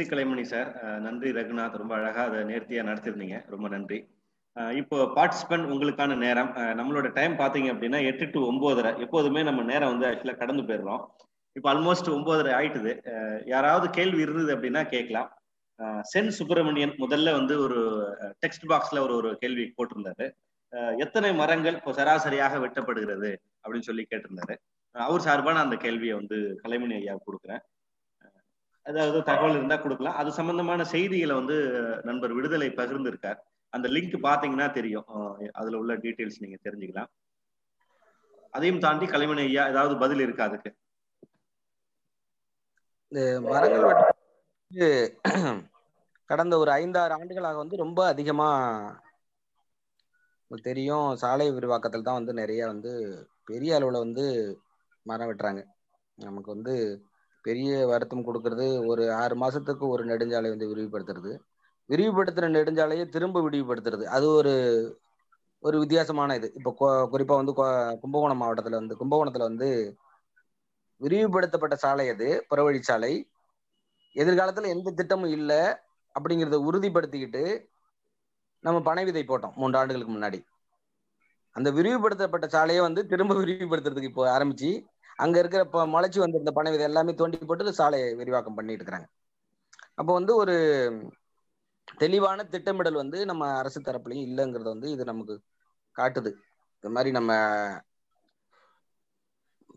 நன்றி கலைமணி சார் நன்றி ரகுநாத். ரொம்ப அழகா அதை நேர்த்தியா நடத்திருந்தீங்க. ரொம்ப நன்றி. இப்போ பார்ட்டிசிபென்ட் உங்களுக்கான நேரம். நம்மளோட டைம் பாத்தீங்க அப்படின்னா எட்டு டு ஒன்பதரை எப்போதுமே நம்ம நேரம் வந்து ஆக்சுவலா கடந்து போயிடுறோம். இப்போ ஆல்மோஸ்ட் ஒன்பதரை ஆயிட்டுது. யாராவது கேள்வி இருந்தது அப்படின்னா கேட்கலாம். சென் சுப்பிரமணியன் முதல்ல வந்து ஒரு டெக்ஸ்ட் பாக்ஸ்ல ஒரு ஒரு கேள்வி போட்டிருந்தாரு. எத்தனை மரங்கள் இப்போ சராசரியாக வெட்டப்படுகிறது அப்படின்னு சொல்லி கேட்டிருந்தாரு. அவர் சார்பான அந்த கேள்வியை வந்து கலைமணி ஐயா கொடுக்குறேன். ஏதாவது தகவல் இருந்தா கொடுக்கலாம். அது சம்பந்தமான செய்திகளை வந்து நண்பர் விடுதலை பகிர்ந்திருக்கார். அந்த லிங்க் பாத்தீங்கன்னா தெரியும். அதுல உள்ள டீட்டெயில்ஸ் நீங்க தெரிஞ்சுக்கலாம். அதையும் தாண்டி கலைமணி ஐயா ஏதாவது பதில் இருக்கா அதுக்கு? இந்த மரங்கள் வெட்டு கடந்த ஒரு ஐந்தாறு ஆண்டுகளாக வந்து ரொம்ப அதிகமா உங்களுக்கு தெரியும் சாலை விரிவாக்கத்தில் தான் வந்து நிறைய வந்து பெரிய அளவுல வந்து மரம் வெட்டுறாங்க. நமக்கு வந்து பெரிய வருத்தம் கொடுக்கறது ஒரு ஆறு மாசத்துக்கு ஒரு நெடுஞ்சாலை வந்து விரிவுபடுத்துறது. விரிவுபடுத்துற நெடுஞ்சாலையை திரும்ப விரிவுபடுத்துறது. அது ஒரு ஒரு வித்தியாசமான இது. இப்போ குறிப்பா வந்து கும்பகோணம் மாவட்டத்துல வந்து கும்பகோணத்துல வந்து விரிவுபடுத்தப்பட்ட சாலை அது புறவழிச்சாலை எதிர்காலத்துல எந்த திட்டமும் இல்லை அப்படிங்கிறத உறுதிப்படுத்திக்கிட்டு நம்ம பனை விதை போட்டோம் மூன்று ஆண்டுகளுக்கு முன்னாடி. அந்த விரிவுபடுத்தப்பட்ட சாலையை வந்து திரும்ப விரிவுபடுத்துறதுக்கு இப்போ ஆரம்பிச்சு அங்க இருக்கிற முளைச்சி வந்திருந்த பனை விதை எல்லாமே தோண்டி போட்டு சாலையை விரிவாக்கம் பண்ணிட்டு இருக்கிறாங்க. அப்போ வந்து ஒரு தெளிவான திட்டமிடல் வந்து நம்ம அரசு தரப்புலையும் இல்லைங்கிறத வந்து இது நமக்கு காட்டுது. இந்த மாதிரி நம்ம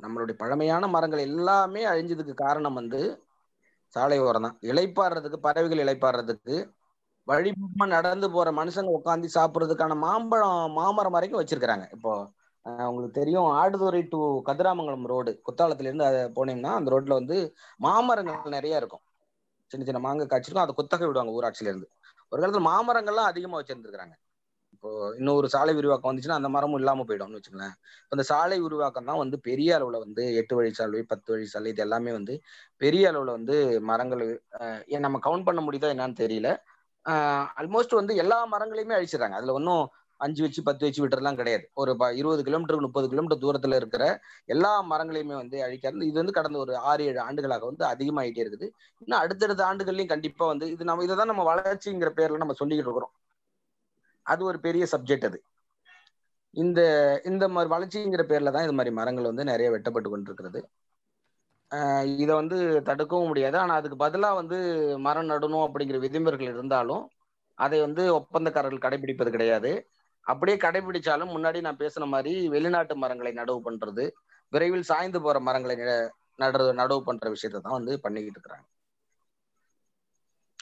நம்மளுடைய பழமையான மரங்கள் எல்லாமே அழிஞ்சதுக்கு காரணம் வந்து சாலை ஓரம் தான். இளைப்பாடுறதுக்கு பறவைகள் இளைப்பாடுறதுக்கு வழிபமா நடந்து போற மனுஷங்க உட்காந்து சாப்பிடுறதுக்கான மாம்பழம் மாமரம் வரைக்கும் வச்சிருக்கிறாங்க. இப்போ உங்களுக்கு தெரியும் ஆடுதுறை டு கதிராமங்கலம் ரோடு குத்தாலத்துல இருந்து அதை போனீங்கன்னா அந்த ரோட்ல வந்து மாமரங்கள் நிறைய இருக்கும். சின்ன சின்ன மாங்காய் காய்ச்சிருக்கும் அதை குத்தகை விடுவாங்க ஊராட்சியில இருந்து ஒரு காலத்துல மாமரங்கள்லாம் அதிகமா வச்சிருந்துருக்காங்க இப்போ இன்னொரு சாலை விரிவாக்கம் வந்துச்சுன்னா அந்த மரமும் இல்லாம போயிடும்னு வச்சுங்களேன் இந்த சாலை விரிவாக்கம் தான் வந்து பெரிய அளவுல வந்து எட்டு வழி சாலை பத்து வழி சாலை இது எல்லாமே வந்து பெரிய அளவுல வந்து மரங்கள் ஏன் நம்ம கவுண்ட் பண்ண முடியுதா என்னன்னு தெரியல. ஆல்மோஸ்ட் வந்து எல்லா மரங்களையுமே அழிச்சிடுறாங்க. அதுல ஒன்றும் அஞ்சு வச்சு பத்து வச்சு விட்டுறலாம் கிடையாது. ஒரு ப- இருபது கிலோமீட்டருக்கு முப்பது கிலோமீட்டர் தூரத்துல இருக்கிற எல்லா மரங்களையுமே வந்து அழிக்காது. இது வந்து கடந்த ஒரு ஆறு ஏழு ஆண்டுகளாக வந்து அதிகமாயிட்டே இருக்குது. இன்னும் அடுத்தடுத்த ஆண்டுகள்லயும் கண்டிப்பா வந்து இது நம்ம இதை தான் நம்ம வளர்ச்சிங்கிற பேர்ல நம்ம சொல்லிக்கிட்டு இருக்கிறோம். அது ஒரு பெரிய சப்ஜெக்ட் அது. இந்த இந்த மாதிரி வளர்ச்சிங்கிற பேர்ல தான் இது மாதிரி மரங்கள் வந்து நிறைய வெட்டப்பட்டு கொண்டிருக்கிறது. ஆஹ் இதை வந்து தடுக்கவும் முடியாது. ஆனா அதுக்கு பதிலா வந்து மரம் நடணும் அப்படிங்கிற விதிமுறைகள் இருந்தாலும் அதை வந்து ஒப்பந்தக்காரர்கள் கடைபிடிப்பது கிடையாது. அப்படியே கடைபிடிச்சாலும் முன்னாடி நான் பேசின மாதிரி வெளிநாட்டு மரங்களை நடவு பண்றது விரைவில் சாய்ந்து போற மரங்களை நட- நடுறது நடவு பண்ற விஷயத்தை தான் வந்து பண்ணிக்கிட்டு இருக்கிறாங்க.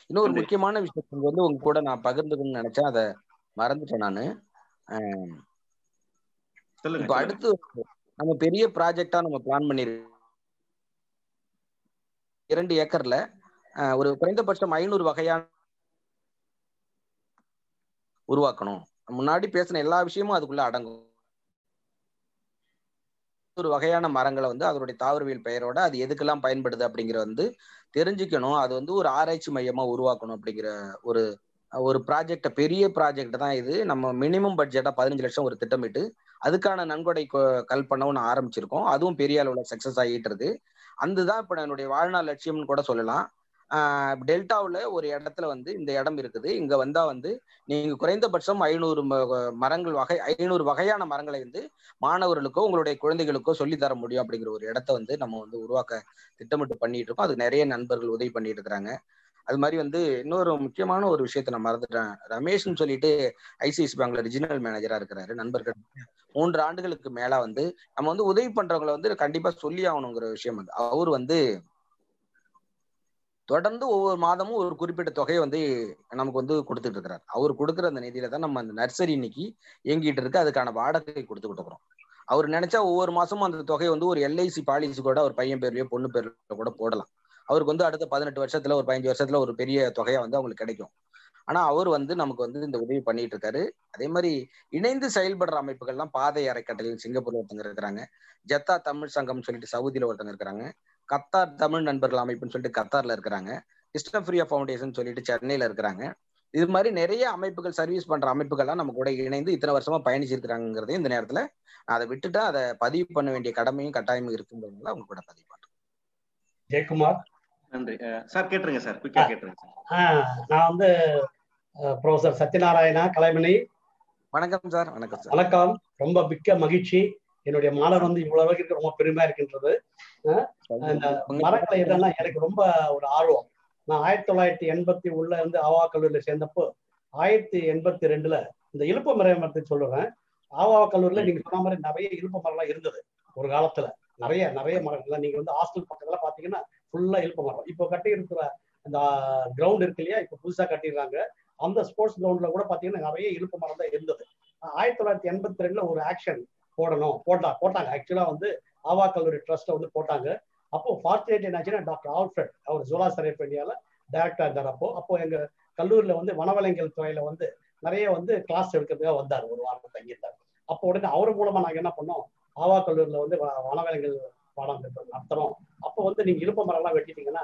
நன்றி. முக்கியமான விஷயம் வந்து உங்க கூட நான் பகிர்ந்துக்கணும்னு நினைச்சேன். அதை மறந்துட்டேன் நானு. இப்போ. அடுத்து நம்ம பெரிய ப்ராஜெக்டா நம்ம பிளான் பண்ணிருக்கோம் இரண்டு ஏக்கர்ல ஒரு குறைந்தபட்சம் ஐநூறு வகையான உருவாக்கணும். முன்னாடி பேசின எல்லா விஷயமும் அதுக்குள்ள அடங்கும். ஒரு வகையான மரங்களை வந்து அதனுடைய தாவரவியல் பெயரோட அது எதுக்கெல்லாம் பயன்படுது அப்படிங்கிற வந்து தெரிஞ்சுக்கணும். அது வந்து ஒரு ஆராய்ச்சி மையமா உருவாக்கணும் அப்படிங்கிற ஒரு ஒரு ப்ராஜெக்ட் பெரிய ப்ராஜெக்ட் தான் இது. நம்ம மினிமம் பட்ஜெட்டா பதினஞ்சு லட்சம் ஒரு திட்டமிட்டு அதுக்கான நன்கொடை கொ- ஒன்று ஆரம்பிச்சிருக்கோம். அதுவும் பெரிய அளவுல சக்சஸ் ஆகிட்டு இருக்கு. தான் இப்போ என்னுடைய வாழ்நாள் லட்சியம்னு கூட சொல்லலாம். டெல்டாவில் ஒரு இடத்துல வந்து இந்த இடம் இருக்குது. இங்கே வந்தால் வந்து நீங்கள் குறைந்தபட்சம் ஐநூறு மரங்கள் வகை ஐநூறு வகையான மரங்களை வந்து மாணவர்களுக்கோ உங்களுடைய குழந்தைகளுக்கோ சொல்லி தர முடியும் அப்படிங்கிற ஒரு இடத்த வந்து நம்ம வந்து உருவாக்க திட்டமிட்டு பண்ணிட்டு இருக்கோம். அதுக்கு நிறைய நண்பர்கள் உதவி பண்ணிட்டு இருக்கிறாங்க. அது மாதிரி வந்து இன்னொரு முக்கியமான ஒரு விஷயத்த நான் மறந்துட்டேன். ரமேஷ்னு சொல்லிட்டு ஐசிஐசி பேங்க்ல ரிஜினல் மேனேஜரா இருக்கிறாரு. நண்பர்கள். மூன்று ஆண்டுகளுக்கு மேல வந்து நம்ம வந்து உதவி பண்றவங்களை வந்து கண்டிப்பா சொல்லி ஆகணுங்கிற விஷயம் வந்து அவர் வந்து தொடர்ந்து ஒவ்வொரு மாதமும் ஒரு குறிப்பிட்ட தொகையை வந்து நமக்கு வந்து கொடுத்துட்டு இருக்கிறார். அவர் கொடுக்குற அந்த நிதியில தான் நம்ம அந்த நர்சரி இன்னைக்கு இயங்கிட்டு இருக்கு. அதுக்கான வாடகை கொடுத்துக்கிட்டு இருக்கிறோம். அவர் நினைச்சா ஒவ்வொரு மாசமும் அந்த தொகையை வந்து ஒரு எல்ஐசி பாலிசி கூட அவர் பையன் பேர்லயோ பொண்ணு பேர்லயோ கூட போடலாம். அவருக்கு வந்து அடுத்த பதினெட்டு வருஷத்துல ஒரு பதினஞ்சு வருஷத்துல ஒரு பெரிய தொகையா வந்து அவங்களுக்கு கிடைக்கும். ஆனா அவர் வந்து நமக்கு வந்து இந்த உதவி பண்ணிட்டு இருக்காரு அதே மாதிரி இணைந்து செயல்படுற அமைப்புகள்லாம் பாதை அறக்கட்டளையில் சிங்கப்பூர்ல ஒருத்தங்க இருக்கிறாங்க. ஜத்தா தமிழ் சங்கம் சொல்லிட்டு சவுதியில ஒருத்தங்க இருக்கிறாங்க. கத்தார் தமிழ் நண்பர்கள் அமைப்புன்னு சொல்லிட்டு கத்தார்ல இருக்கிறாங்க. கிருஷ்ணபிரியா ஃபவுண்டேஷன் சொல்லிட்டு சென்னையில இருக்கிறாங்க. இது மாதிரி நிறைய அமைப்புகள் சர்வீஸ் பண்ற அமைப்புகள்லாம் நம்ம கூட இணைந்து இத்தனை வருஷமா பயணிச்சிருக்கிறாங்கிறதையும் இந்த நேரத்துல நான் அதை விட்டுட்டா அதை பதிவு பண்ண வேண்டிய கடமையும் கட்டாயமும் இருக்குங்கிறதுனால அவங்க கூட பதிவு பண்றேன். ஜெயக்குமார்? நன்றி. சார் கேட்டுருங்க சார். குயிக்கா கேட்டுருங்க நான் வந்து ப்ரொஃபசர் சத்யநாராயணா கலைமணி. வணக்கம் சார் வணக்கம் சார். வணக்கம். ரொம்ப மிக்க மகிழ்ச்சி. என்னுடைய மாணவர் வந்து இவ்வளவு அளவுக்கு ரொம்ப பெருமையா இருக்கின்றது. இந்த மரக்கலை இதென்னா எனக்கு ரொம்ப ஒரு ஆர்வம். நான் ஆயிரத்தி தொள்ளாயிரத்தி எண்பத்தி உள்ள வந்து ஆவா கல்லூரியில சேர்ந்தப்போ ஆயிரத்தி எண்பத்தி ரெண்டுல இந்த இழுப்பு மர மரத்தை சொல்லுவேன். ஆவா கல்லூரியில நீங்க சொன்ன மாதிரி நிறைய இழுப்பு மரம்லாம் இருந்தது. ஒரு காலத்துல நிறைய நிறைய மரங்கள் நீங்க வந்து ஹாஸ்டல் பக்கத்துல பாத்தீங்கன்னா ஃபுல்லா இழுப்பு மரம். இப்போ கட்டி இருக்கிற அந்த கிரவுண்ட் இருக்கு இல்லையா? இப்போ புதுசா கட்டிடுறாங்க. அந்த ஸ்போர்ட்ஸ் கிரவுண்ட்ல கூட பாத்தீங்கன்னா நிறைய இழுப்பு மரம் தான் இருந்தது. ஆயிரத்தி தொள்ளாயிரத்தி எண்பத்தி ரெண்டுல ஒரு ஆக்ஷன் போடணும். போட்டா போட்டாங்க. ஆக்சுவலா வந்து ஆவா கல்லூரி ட்ரஸ்ட்டை வந்து போட்டாங்க. அப்போ ஃபார்ச்சுனேட் என்னாச்சுன்னா டாக்டர் ஆல்ஃபிரட் அவர் ஜோலா சரேப் இந்தியால டைரக்டா இருந்தார் அப்போ அப்போ எங்க கல்லூரியில வந்து வனவலைங்கள் துறையில வந்து நிறைய வந்து கிளாஸ் எடுக்கிறதுக்காக வந்தார். ஒரு வாரம் தங்கியிருந்தார். அப்போ உடனே அவர் மூலமா நாங்க என்ன பண்ணோம்? ஆவா கல்லூரியில வந்து வனவலைங்கள் பாடம் நடத்துறோம். அப்போ வந்து நீங்க இழுப்ப மரம்லாம் வெட்டிட்டீங்கன்னா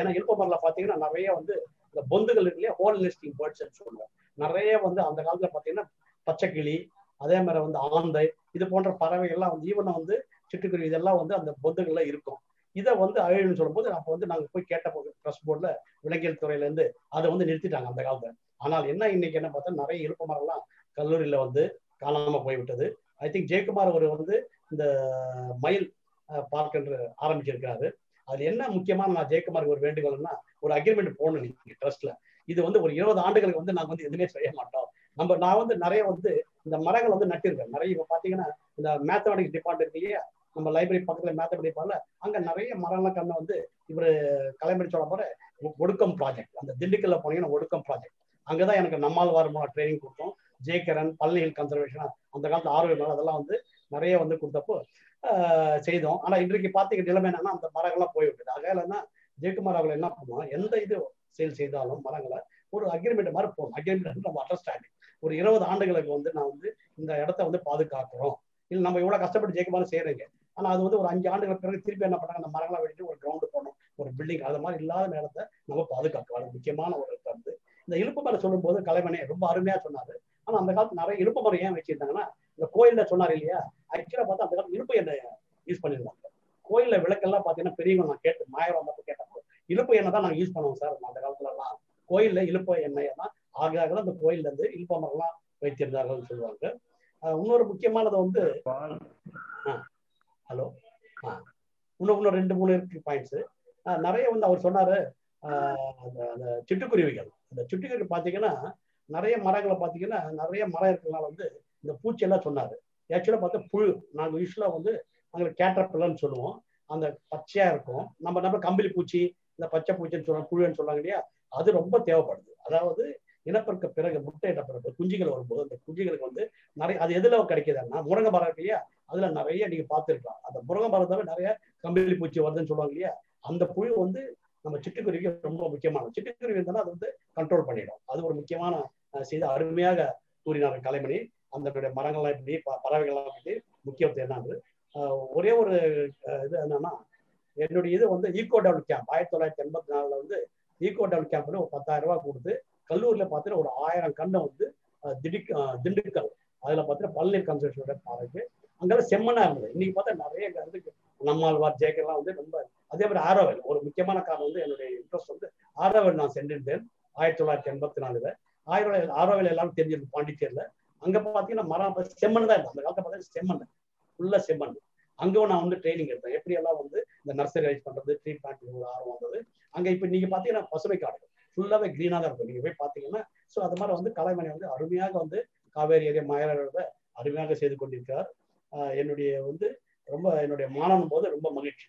ஏன்னா இழுப்ப மரம்ல பாத்தீங்கன்னா நிறைய வந்து இந்த பொந்துகள் இருக்கு ஹோல் லிஸ்டிங் பேர்ட்ஸ்ன்னு சொல்லுவோம். நிறைய வந்து அந்த காலத்துல பாத்தீங்கன்னா பச்சைக்கிளி அதே மாதிரி வந்து ஆந்தை இது போன்ற பறவைகள்லாம் வந்து ஈவனை வந்து சிட்டுக்குருவி இதெல்லாம் வந்து அந்த பொந்துகள்ல இருக்கும். இதை வந்து அழிவுன்னு சொல்லும்போது அப்போ வந்து நாங்கள் போய் கேட்ட ப்ரெஸ் போர்டில் விலங்கியல் துறையிலேருந்து அதை வந்து நிறுத்திட்டாங்க அந்த காலத்தில். ஆனால் என்ன இன்னைக்கு என்ன பார்த்தா நிறைய இழுப்பு மரம்லாம் கல்லூரியில் வந்து காணாமல் போய்விட்டது. ஐ திங்க் ஜெயக்குமார் அவர் வந்து இந்த மயில் பார்க் என்று ஆரம்பிச்சிருக்காரு அது என்ன முக்கியமான நான் ஜெயக்குமார் ஒரு வேண்டுகோள்னா ஒரு அக்ரிமெண்ட் போடணும் நீங்க ட்ரஸ்ட்ல இது வந்து ஒரு இருபது ஆண்டுகளுக்கு வந்து நாங்க வந்து எதுவுமே செய்ய மாட்டோம். நம்ம நான் வந்து நிறைய வந்து இந்த மரங்கள் வந்து நட்டிருக்கேன். நிறைய இப்போ பாத்தீங்கன்னா இந்த மேத்தமெட்டிக்ஸ் டிபார்ட்மெண்ட் இல்லையா? நம்ம லைப்ரரி பக்கத்துல மேத்தமெட்டிக் டிபார்ட்ல அங்க நிறைய மரம்லாம் கண்ண வந்து இவர் கலைமணி சொல்ல போற ஒடுக்கம் ப்ராஜெக்ட் அந்த திண்டுக்கல்ல போனீங்கன்னா ஒடுக்கம் ப்ராஜெக்ட் அங்கதான் எனக்கு நம்மால் வார மூலம் ட்ரைனிங் கொடுத்தோம். ஜேகரன் பள்ளிகள் கன்சர்வேஷன் அந்த காலத்து ஆர்வம் அதெல்லாம் வந்து நிறைய வந்து கொடுத்தப்போ செய்தோம். ஆனா இன்றைக்கு பாத்தீங்க நிலைமை என்னன்னா அந்த மரங்கள்லாம் போய்விட்டது. அதனால ஜெயக்குமார் அவர்கள் என்ன பண்ணுவோம் எந்த இது சேல் செய்தாலும் மரங்களை ஒரு அக்ரிமெண்ட் மாதிரி போகணும் அக்ரிமெண்ட் நம்ம அண்டர்ஸ்டாண்டிங் ஒரு இருபது ஆண்டுகளுக்கு வந்து நான் வந்து இந்த இடத்த வந்து பாதுகாக்கிறோம். இல்லை நம்ம இவ்வளவு கஷ்டப்பட்டு ஜெயக்குமார் செய்யறீங்க. ஆனா அது வந்து ஒரு அஞ்சு ஆண்டுகள் பிறகு திருப்பி என்ன பண்ணாங்க அந்த மரங்களை வெட்டிட்டு ஒரு கிரவுண்டு போகணும் ஒரு பில்டிங் அது மாதிரி இல்லாத நேரத்தை நம்ம பாதுகாக்கிறோம் அது முக்கியமான ஒரு கருத்து இந்த இழுப்பு மரம் சொல்லும்போது கலைவனே ரொம்ப அருமையா சொன்னாரு. ஆனா அந்த காலத்து நிறைய இழுப்பு மரம் ஏன் வச்சிருந்தாங்கன்னா இந்த கோயிலில் சொன்னார் இல்லையா? ஆக்சுவலா பார்த்தா அந்த காலத்து இழுப்பு எண்ணெய் யூஸ் பண்ணிருந்தாங்க. கோயிலில் விளக்கெல்லாம் பாத்தீங்கன்னா பெரியவங்க நான் கேட்டு மாயவரம் மட்டும் இழுப்பு எண்ணெய் தான் நாங்க யூஸ் பண்ணுவோம் சார். அந்த காலத்துல எல்லாம் கோயில்ல இழுப்பு எண்ணெய் தான் ஆக ஆக அந்த கோயில்ல இருந்து இழுப்ப மரம்லாம் வைத்திருந்தார்கள் சொல்லுவாங்க இன்னொரு முக்கியமானது வந்து ஹலோ இன்னும் இன்னும் ரெண்டு மூணு இருக்கு பாயிண்ட்ஸ் நிறைய வந்து அவர் சொன்னாரு அந்த சிட்டுக்குருவிகள். அந்த சிட்டுக்குருவி பாத்தீங்கன்னா நிறைய மரங்களை பாத்தீங்கன்னா நிறைய மரம் இருக்கிறதுனால வந்து இந்த பூச்சியெல்லாம் சொன்னாரு. ஆக்சுவலா பார்த்தா புழு. நாங்கள் யூஸ்வலா வந்து நாங்கள் கேட்டர் பிள்ளைன்னு சொல்லுவோம். அந்த பச்சையா இருக்கும். நம்ம நம்ம கம்பளி பூச்சி இந்த பச்சை பூச்சின்னு சொல்றாங்க புழுன்னு சொல்றாங்க இல்லையா? அது ரொம்ப தேவைப்படுது. அதாவது இனப்பெருக்க பிறகு முட்டை பிறகு குஞ்சுகள் வரும்போது அந்த குஞ்சுகளுக்கு வந்து நிறைய அது எதுல கிடைக்குதுன்னா முருங்கை மரம் இல்லையா? அதுல நிறைய நீங்க பார்த்துருக்கலாம். அந்த முருங்கை மரத்தால நிறைய கம்பளி பூச்சி வருதுன்னு சொல்லுவாங்க இல்லையா? அந்த புழு வந்து நம்ம சிட்டுக்குருவிக்கு ரொம்ப முக்கியமான சிட்டுக்குருவி இருந்தாலும் அது வந்து கண்ட்ரோல் பண்ணிடும். அது ஒரு முக்கியமான செய்தி. அருமையாக கூறினார் கலைமணி. அந்த மரங்கள்லாம் எப்படி பறவைகள்லாம் எப்படி முக்கியத்துவம் என்னன்னு ஒரே ஒரு இது என்னன்னா என்னுடைய இது வந்து ஈகோ டெவலப் கேம்ப். ஆயிரத்தி தொள்ளாயிரத்தி எண்பத்தி நாலுல வந்து ஈகோ டெவலப் கேம்ப்னு ஒரு பத்தாயிரம் ரூபாய் கொடுத்து கல்லூரியில் பார்த்தீங்கன்னா ஒரு ஆயிரம் கண்ணை வந்து திண்டுக் திண்டுக்கல். அதுல பார்த்தீங்கன்னா பல்நீர் கன்சர்வேஷனோட பாருக்கு அங்கெல்லாம் செம்மனா இருந்தது. இன்னைக்கு பார்த்தா நிறைய இதுக்கு நம்மாழ்வார் ஜேக்கெல்லாம் வந்து ரொம்ப அதே மாதிரி ஆரோவல். ஒரு முக்கியமான காரணம் வந்து என்னுடைய இன்ட்ரெஸ்ட் வந்து ஆரோவல் நான் சென்றிருந்தேன் ஆயிரத்தி தொள்ளாயிரத்தி எண்பத்தி நாலுல. ஆயிரம் ஆரோவில் எல்லாரும் தெரிஞ்சிருக்கும் பாண்டிச்சேரியில. அங்க பாத்தீங்கன்னா மரம் செம்மண் தான் இருக்கும் அந்த காலத்துல பார்த்தீங்கன்னா செம்மண் ஃபுல்லா செம்மண் அங்கே நான் வந்து ட்ரைனிங் எடுத்தேன். எப்படி எல்லாம் வந்து இந்த நர்சரி ரைஸ் பண்றது ட்ரீட்மெண்ட் பிளான்ட் ஆர்வம் வந்தது. அங்கே இப்போ நீங்க பாத்தீங்கன்னா பசுமை காடுகள். ஃபுல்லாவே கிரீனா தான் இருக்கும். நீங்க போய் பாத்தீங்கன்னா ஸோ அது மாதிரி வந்து கலைமணி வந்து அருமையாக வந்து காவேரி ஏரியா மயிலாடுறத அருமையாக செய்து கொண்டிருக்கிறார். என்னுடைய வந்து ரொம்ப என்னுடைய மாணவன் போது ரொம்ப மகிழ்ச்சி.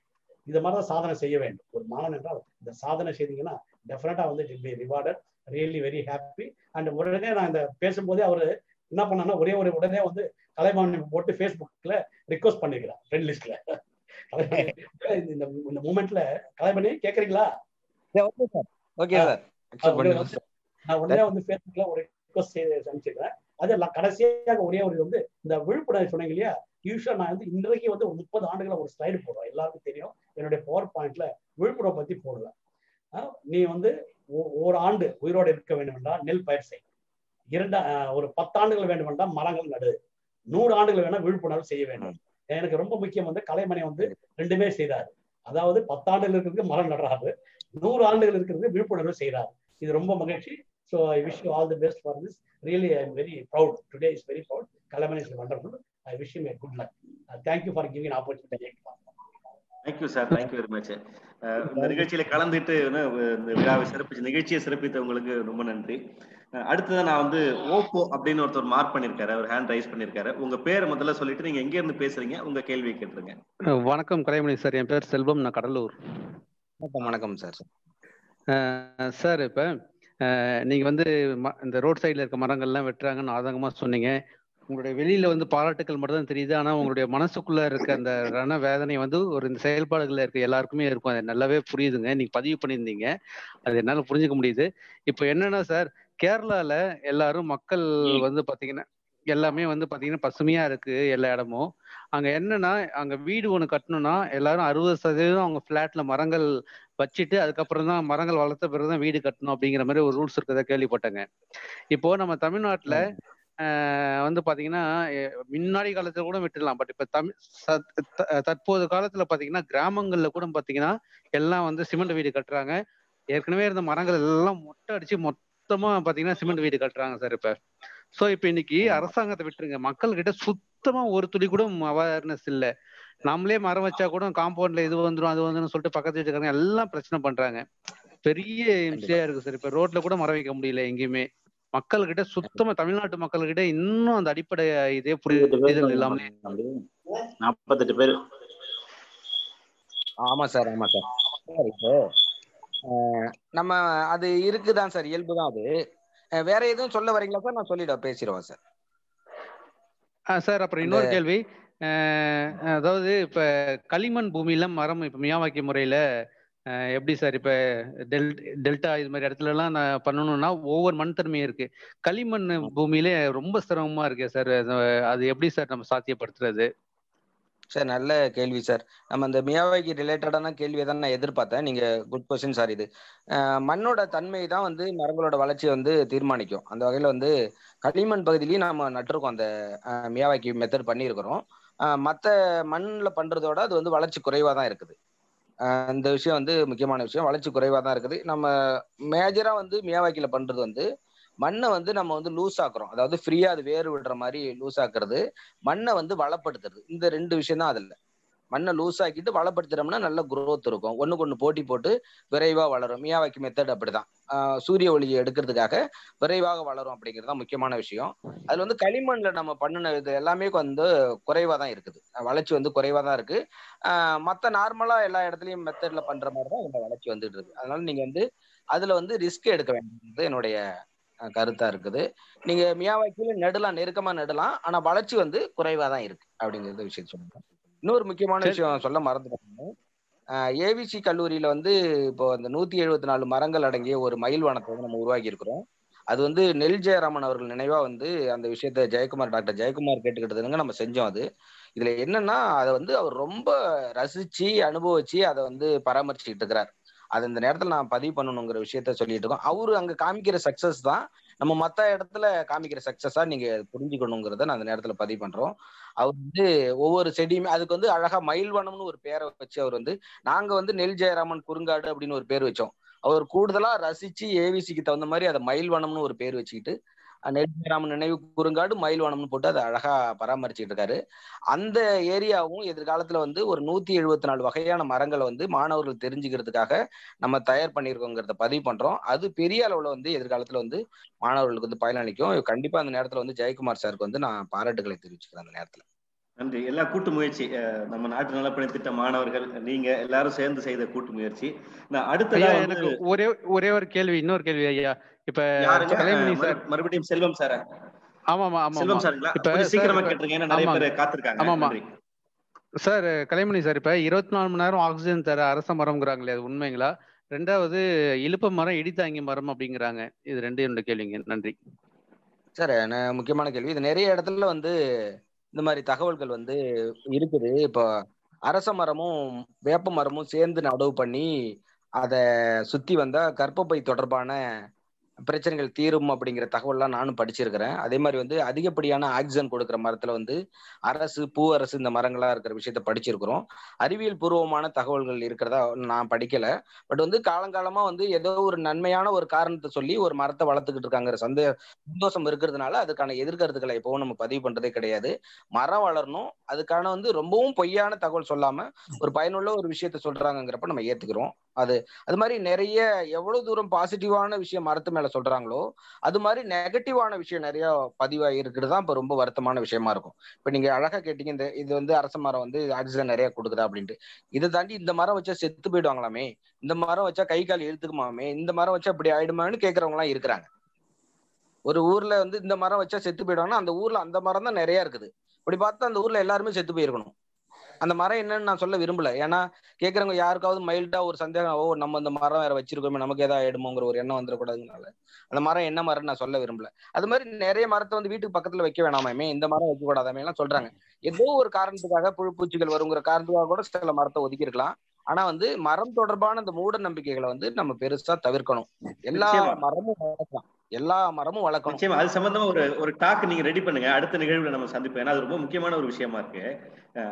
இது மாதிரி தான் சாதனை செய்ய வேண்டும். ஒரு மாணவன் என்றால் இந்த சாதனை செய்தீங்கன்னா டெஃபினட்டா வந்து it be rewarded really very happy and உடனே நான் இந்த பேசும்போதே அவர் என்ன பண்ணான்னா ஒரே ஒரு உடனே வந்து கலைமாமணி போட்டு ஃபேஸ்புக்ல ரிக்வஸ்ட் பண்ணிருக்கிறேன் ஃப்ரெண்ட் லிஸ்ட்ல இந்த இந்த மூமெண்ட்ல கலைமணி கேக்குறீங்களா? ஓகே சார் ஓகே சார் நான் உடனே வந்து ஃபேஸ்புக்ல ஒரு ரிக்வஸ்ட் அனுப்பிச்சிருக்கேன் அது கடைசியாக ஒரே ஒரு வந்து இந்த விழுப்புணர்வு சொன்னீங்க இல்லையா? யூஸ்வலா நான் வந்து இன்றைக்கு வந்து ஒரு முப்பது ஆண்டுகள ஒரு ஸ்லைடு போடுறேன். எல்லாருக்கும் தெரியும். என்னுடைய பவர் பாயிண்ட்ல விழுப்புரம் பத்தி போடுவேன். நீ வந்து ஒரு ஆண்டு உயிரோடு இருக்க வேண்டும் என்றால் நெல் பயிர் செய். இரண்டா ஒரு பத்தாண்டுகள் வேண்டும் என்றால் மரங்கள் நடு. நூறு ஆண்டுகள் வேணா விழிப்புணர்வு செய்ய வேண்டும். எனக்கு ரொம்ப முக்கியம் வந்து கலைமணி வந்து ரெண்டுமே செய்தாரு. அதாவது பத்தாண்டுகள் இருக்கிறதுக்கு மரம் நடுறாரு. நூறு ஆண்டுகள் இருக்கிறது விழிப்புணர்வு செய்கிறார் இது ரொம்ப மகிழ்ச்சி. So I wish you all the best for this really I am very proud today is very proud Kalaimani is wonderful I wish you may good luck thank you for giving opportunity thank you sir thank you very much இந்த நிகழ்ச்சியில கலந்துட்டு இந்த விழாவை சிறப்பிச்சு நிகழ்ச்சியை சிறப்பித்தவங்களுக்கு ரொம்ப நன்றி. அடுத்ததான் நான் வந்து ஓப்போ அப்படின்னு ஒருத்தர் மார்க் பண்ணிருக்காரு. அவர் ஹேண்ட் ரைஸ் பண்ணிருக்காரு. உங்க பேரை முதல்ல சொல்லிட்டு நீங்க எங்க இருந்து பேசுறீங்க? உங்க கேள்வியை கேட்டுருங்க. வணக்கம் கலைமணி சார். என் பேர் செல்வம். நான் கடலூர். வணக்கம் வணக்கம் சார். சார் இப்ப நீங்க வந்து இந்த ரோட் சைட்ல இருக்க மரங்கள்லாம் வெட்டுறாங்கன்னு ஆதங்கமா சொன்னீங்க. உங்களுடைய வெளியில வந்து பாராட்டுக்கள் மட்டும் தான் தெரியுது. ஆனா உங்களுடைய மனசுக்குள்ள இருக்க அந்த ரண வேதனை வந்து ஒரு இந்த செயல்பாடுகள்ல இருக்க எல்லாருக்குமே இருக்கும். அது நல்லாவே புரியுதுங்க. நீங்க பதிவு பண்ணியிருந்தீங்க. அது என்னால புரிஞ்சுக்க முடியுது. இப்போ என்னன்னா சார் கேரளால எல்லாரும் மக்கள் வந்து பாத்தீங்கன்னா எல்லாமே வந்து பாத்தீங்கன்னா பசுமையா இருக்கு எல்லா இடமும். அங்க என்னன்னா அங்க வீடு ஒண்ணு கட்டணும்னா எல்லாரும் அறுபது சதவீதம் அவங்க பிளாட்ல மரங்கள் வச்சுட்டு அதுக்கப்புறம் தான் மரங்கள் வளர்த்த பிறகுதான் வீடு கட்டணும் அப்படிங்கிற மாதிரி ஒரு ரூல்ஸ் இருக்கிறத கேள்விப்பட்டேங்க. இப்போ நம்ம தமிழ்நாட்டுல வந்து பாத்தீங்கன்னா முன்னாடி காலத்துல கூட விட்டுடலாம். பட் இப்ப தமிழ் தற்போது காலத்துல பாத்தீங்கன்னா கிராமங்கள்ல கூட பாத்தீங்கன்னா எல்லாம் வந்து சிமெண்ட் வீடு கட்டுறாங்க. ஏற்கனவே இருந்த மரங்கள் எல்லாம் மொட்டை அடிச்சு மொத்தமா பாத்தீங்கன்னா சிமெண்ட் வீடு கட்டுறாங்க சார் இப்ப. சோ இப்ப இன்னைக்கு அரசாங்கத்தை விட்டுருங்க. மக்கள் கிட்ட சுத்தமா ஒரு துளி கூட அவேர்னஸ் இல்ல. நம்மளே மரம் வச்சா கூட காம்பவுண்ட்ல இது வந்துடும் அது வந்துடும் சொல்லிட்டு பக்கத்து வீட்டுக்காரங்க எல்லாம் பிரச்சனை பண்றாங்க. பெரிய இம்சையா இருக்கு சார். இப்ப ரோட்ல கூட மரம் வைக்க முடியல எங்கேயுமே. மக்கள்கிட்ட சுத்தமா தமிழ்நாட்டு மக்கள்கிட்ட இன்னும் அந்த அடிப்படை இதே புரிதல் இல்லாமலே. நாற்பத்தெட்டு பேர். ஆமா சார் ஆமா சார். இப்போ நம்ம அது இருக்குதான் சார் இயல்புதான் அது. வேற எதுவும் சொல்ல வரீங்களா சார்? நான் சொல்லிடுவேன் பேசிடுவேன் சார். சார் அப்புறம் இன்னொரு கேள்வி. அதாவது இப்ப களிமண் பூமியில மரம் இப்ப மியாவாக்கி முறையில எப்படி சார் இப்ப டெல் டெல்டா இது மாதிரி இடத்துல எல்லாம் நான் பண்ணணும்னா ஒவ்வொரு மண் தன்மையும் இருக்கு. களிமண் பூமியிலே ரொம்ப சிரமமா இருக்கு சார். அது எப்படி சார் நம்ம சாத்தியப்படுத்துறது? சார் நல்ல கேள்வி சார். நம்ம இந்த மியாவாக்கி ரிலேட்டடான கேள்வியை தான் நான் எதிர்பார்த்தேன். நீங்க குட் கொஸ்டின் சார் இது. மண்ணோட தன்மை தான் வந்து மரங்களோட வளர்ச்சியை வந்து தீர்மானிக்கும். அந்த வகையில வந்து களிமண் பகுதியிலையும் நம்ம நட்டிருக்கோம். அந்த மியாவாக்கி மெத்தட் பண்ணியிருக்கிறோம். மற்ற மண்ணில் பண்றதோட அது வந்து வளர்ச்சி குறைவாக தான் இருக்குது. இந்த விஷயம் வந்து முக்கியமான விஷயம். வளர்ச்சி குறைவாக தான் இருக்குது. நம்ம மேஜராக வந்து மியாவாக்கியில் பண்றது வந்து மண்ணை வந்து நம்ம வந்து லூஸ் ஆக்குறோம். அதாவது ஃப்ரீயா அது வேறு விடுற மாதிரி லூஸ் ஆக்குறது மண்ணை வந்து வளப்படுத்துறது. இந்த ரெண்டு விஷயம் தான் அதில். மண்ணை லூஸ் ஆக்கிட்டு வளப்படுத்துறோம்னா நல்ல குரோத் இருக்கும். ஒண்ணுக்கு ஒண்ணு போட்டி போட்டு விரைவா வளரும். மியாவாக்கி மெத்தட் அப்படிதான். சூரிய ஒளியை எடுக்கிறதுக்காக விரைவாக வளரும் அப்படிங்கிறது தான் முக்கியமான விஷயம். அதுல வந்து களிமண்ல நம்ம பண்ணின இது எல்லாமே வந்து குறைவா தான் இருக்குது வளர்ச்சி வந்து குறைவா தான் இருக்கு மற்ற நார்மலா எல்லா இடத்துலயும் மெத்தட்ல பண்ற மாதிரி தான் இந்த வளர்ச்சி வந்துட்டு இருக்கு. அதனால நீங்க வந்து அதுல வந்து ரிஸ்க் எடுக்க வேண்டியது என்னுடைய கருத்தா இருக்குது. நீங்க மியாவாக்கியில நடலாம் நெருக்கமா நடலாம். ஆனா வளர்ச்சி வந்து குறைவா தான் இருக்கு அப்படிங்கிறது விஷயம் சொல்லுங்க இன்னொரு முக்கியமான விஷயம் சொல்ல மறந்துட்டேன். ஏவிசி கல்லூரியில வந்து இப்போ அந்த நூத்தி எழுபத்தி நாலு மரங்கள் அடங்கிய ஒரு மயில் வனத்தை வந்து நம்ம உருவாக்கி இருக்கிறோம். அது வந்து நெல் ஜெயராமன் அவர்கள் நினைவா வந்து அந்த விஷயத்த ஜெயக்குமார் டாக்டர் ஜெயக்குமார் கேட்டுக்கிட்டதுங்க நம்ம செஞ்சோம் அது. இதுல என்னன்னா அதை வந்து அவர் ரொம்ப ரசிச்சு அனுபவிச்சு அதை வந்து பராமரிச்சுக்கிட்டு இருக்கிறார். அது இந்த நேரத்துல நான் பதிவு பண்ணணுங்கிற விஷயத்த சொல்லிட்டு இருக்கோம். அவரு அங்க காமிக்கிற சக்சஸ் தான். நம்ம மத்த இடத்துல காமிக்கிற சக்சஸா நீங்க புரிஞ்சுக்கணுங்கிறத நான் அந்த நேரத்துல பதிவு பண்றோம். அவர் வந்து ஒவ்வொரு செடியுமே அதுக்கு வந்து அழகா மயில்வனம்னு ஒரு பேரை வச்சு அவர் வந்து நாங்க வந்து நெல் ஜெயராமன் குறுங்காடு அப்படின்னு ஒரு பேர் வச்சோம். அவர் கூடுதலா ரசிச்சு ஏவிசிக்கு தகுந்த மாதிரி அதை மயில்வனம்னு ஒரு பேர் வச்சுக்கிட்டு நெல் ஜெயராமன் நினைவு குறுங்காடு மயில்வனம்னு போட்டு அதை அழகா பராமரிச்சுட்டு இருக்காரு. அந்த ஏரியாவும் எதிர்காலத்துல வந்து ஒரு நூத்தி எழுபத்தி நாலு வகையான மரங்களை வந்து மாணவர்கள் தெரிஞ்சுக்கிறதுக்காக நம்ம தயார் பண்ணியிருக்கோங்கிறத பதிவு பண்றோம். அது பெரிய அளவுல வந்து எதிர்காலத்துல வந்து மாணவர்களுக்கு வந்து பயனளிக்கும். கண்டிப்பா அந்த நேரத்துல வந்து ஜெயக்குமார் சாருக்கு வந்து நான் பாராட்டுகளை தெரிவிச்சுக்கிறேன் அந்த நேரத்துல. நன்றி. எல்லா கூட்டு முயற்சி நம்ம நாட்டு நலப்பணி திட்ட மாணவர்கள் நீங்க எல்லாரும் சேர்ந்து செய்த கூட்டு முயற்சி. நான் அடுத்த எனக்கு ஒரே ஒரே ஒரு கேள்வி இன்னொரு கேள்வி ஐயா. இப்ப கலைமணி சார். மறுபடியும் செல்வம் சார்? ஆமாமா ஆமா செல்வம் சாருங்களா? இப்ப சீக்கிரமா கேட்டுருங்க ஏன்னா நிறைய பேர் காத்திருக்காங்க. ஆமாமா. சார் கலைமணி சார் இப்ப இருபத்தி நாலு மணி நேரம் ஆக்சிஜன் தர அரச மரம்ங்கிறாங்களே அது உண்மைங்களா? ரெண்டாவது இழுப்ப மரம் இடித்தாங்கி மரம் அப்படிங்கிறாங்க. இது ரெண்டு என்னோட கேள்விங்க. நன்றி. சார் முக்கியமான கேள்வி. இது நிறைய இடத்துல வந்து இந்த மாதிரி தகவல்கள் வந்து இருக்குது. இப்போ அரச மரமும் வேப்ப மரமும் சேர்ந்து நடவு பண்ணி அதை சுத்தி வந்தா கர்ப்பப்பை தொடர்பான பிரச்சனைகள் தீரும் அப்படிங்கிற தகவல்லாம் நானும் படிச்சிருக்கிறேன். அதே மாதிரி வந்து அதிகப்படியான ஆக்சிஜன் கொடுக்குற மரத்துல வந்து அரசு பூ அரசு இந்த மரங்களா இருக்கிற விஷயத்த படிச்சிருக்கிறோம். அறிவியல் பூர்வமான தகவல்கள் இருக்கிறதா நான் படிக்கல. பட் வந்து காலங்காலமா வந்து ஏதோ ஒரு நன்மையான ஒரு காரணத்தை சொல்லி ஒரு மரத்தை வளர்த்துக்கிட்டு இருக்காங்கிற சந்தே சந்தோஷம் இருக்கிறதுனால அதுக்கான எதிர்கருத்துக்களை எப்பவும் நம்ம பதிவு பண்றதே கிடையாது. மரம் வளரணும். அதுக்கான வந்து ரொம்பவும் பொய்யான தகவல் சொல்லாம ஒரு பயனுள்ள ஒரு விஷயத்த சொல்றாங்கிறப்ப நம்ம ஏத்துக்கிறோம். அது அது மாதிரி நிறைய எவ்வளவு தூரம் பாசிட்டிவான விஷயம் மரத்து மேல சொல்றாங்களோ அது மாதிரி நெகட்டிவான விஷயம் நிறைய பதிவா இருக்கிறது தான் இப்ப ரொம்ப வருத்தமான விஷயமா இருக்கும். இப்ப நீங்க அழகா கேட்டீங்க இந்த இது வந்து அரச மரம் வந்து ஆக்சிஜன் நிறைய கொடுக்குதா அப்படின்ட்டு. இதை தாண்டி இந்த மரம் வச்சா செத்து போயிடுவாங்களாமே இந்த மரம் வச்சா கை கால் இழுத்துக்குமாமே இந்த மரம் வச்சா இப்படி ஆயிடுமான்னு கேட்கறவங்க எல்லாம் இருக்கிறாங்க. ஒரு ஊர்ல வந்து இந்த மரம் வச்சா செத்து போயிடுவாங்கன்னா அந்த ஊர்ல அந்த மரம் தான் நிறைய இருக்குது. இப்படி பார்த்தா அந்த ஊர்ல எல்லாருமே செத்து போயிருக்கணும். அந்த மரம் என்னன்னு நான் சொல்ல விரும்பல. ஏன்னா கேக்குறவங்க யாருக்காவது மைல்டா ஒரு சந்தேகம் ஓ நம்ம இந்த மரம் வேற வச்சிருக்கோமே நமக்கு ஏதாவது ஆயிடுமோங்கிற ஒரு எண்ணம் வந்துடக்கூடாதுனால அந்த மரம் என்ன மரம் நான் சொல்ல விரும்பல. அது மாதிரி நிறைய மரத்தை வந்து வீட்டுக்கு பக்கத்துல வைக்க வேணாமே இந்த மரம் வைக்க கூடாதாமே எல்லாம் சொல்றாங்க. ஏதோ ஒரு காரணத்துக்காக புழு பூச்சிகள் வருங்கிற காரணத்துக்காக கூட சில மரத்தை ஒதுக்கி இருக்கலாம் ஆனா வந்து மரம் தொடர்பான இந்த மூட நம்பிக்கைகளை வந்து நம்ம பெருசா தவிர்க்கணும். எல்லா. மரமும் எல்லா மரமும் வளர்க்கணும். நிச்சயமா அது சம்பந்தமா ஒரு ஒரு டாக் நீங்க ரெடி பண்ணுங்க. அடுத்த நிகழ்வுல நம்ம சந்திப்போம். ஏன்னா அது ரொம்ப முக்கியமான ஒரு விஷயமா இருக்கு.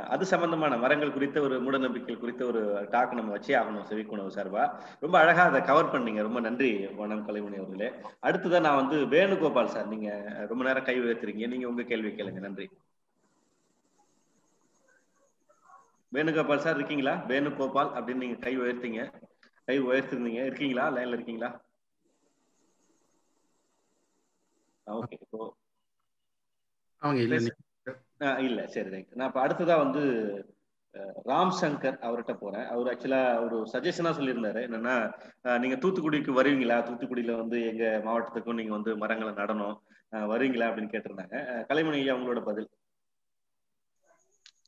அது சம்பந்தமான மரங்கள் குறித்த ஒரு மூடநம்பிக்கைகள் குறித்த ஒரு டாக் நம்ம வச்சே ஆகணும் செவிக்குணவு சார்பா. ரொம்ப அழகா அதை கவர் பண்ணீங்க. ரொம்ப நன்றி வனம் கலைமணி அவர்களே. அடுத்ததான் நான் வந்து வேணுகோபால் சார். நீங்க ரொம்ப நேரம் கை உயர்த்துறீங்க. நீங்க உங்க கேள்வி கேளுங்க. நன்றி. வேணுகோபால் சார் இருக்கீங்களா? வேணுகோபால் அப்படின்னு நீங்க கை உயர்த்தீங்க. கை உயர்த்திருந்தீங்க. இருக்கீங்களா? லைன்ல இருக்கீங்களா? ஓகே இப்போ அவங்க இல்ல இல்ல. சரி ரைட் நான் இப்ப அடுத்ததா வந்து ராம் சங்கர் அவர்கிட்ட போறேன். அவர் ஆக்சுவலா ஒரு சஜஷனா சொல்லியிருந்தாரு. என்னன்னா நீங்க தூத்துக்குடிக்கு வருவீங்களா? தூத்துக்குடியில வந்து எங்க மாவட்டத்துக்கும் நீங்க வந்து மரங்களை நடணும். வருவீங்களா? அப்படின்னு கேட்டிருந்தாங்க. கலைமணி ஐயா உங்களோட பதில்?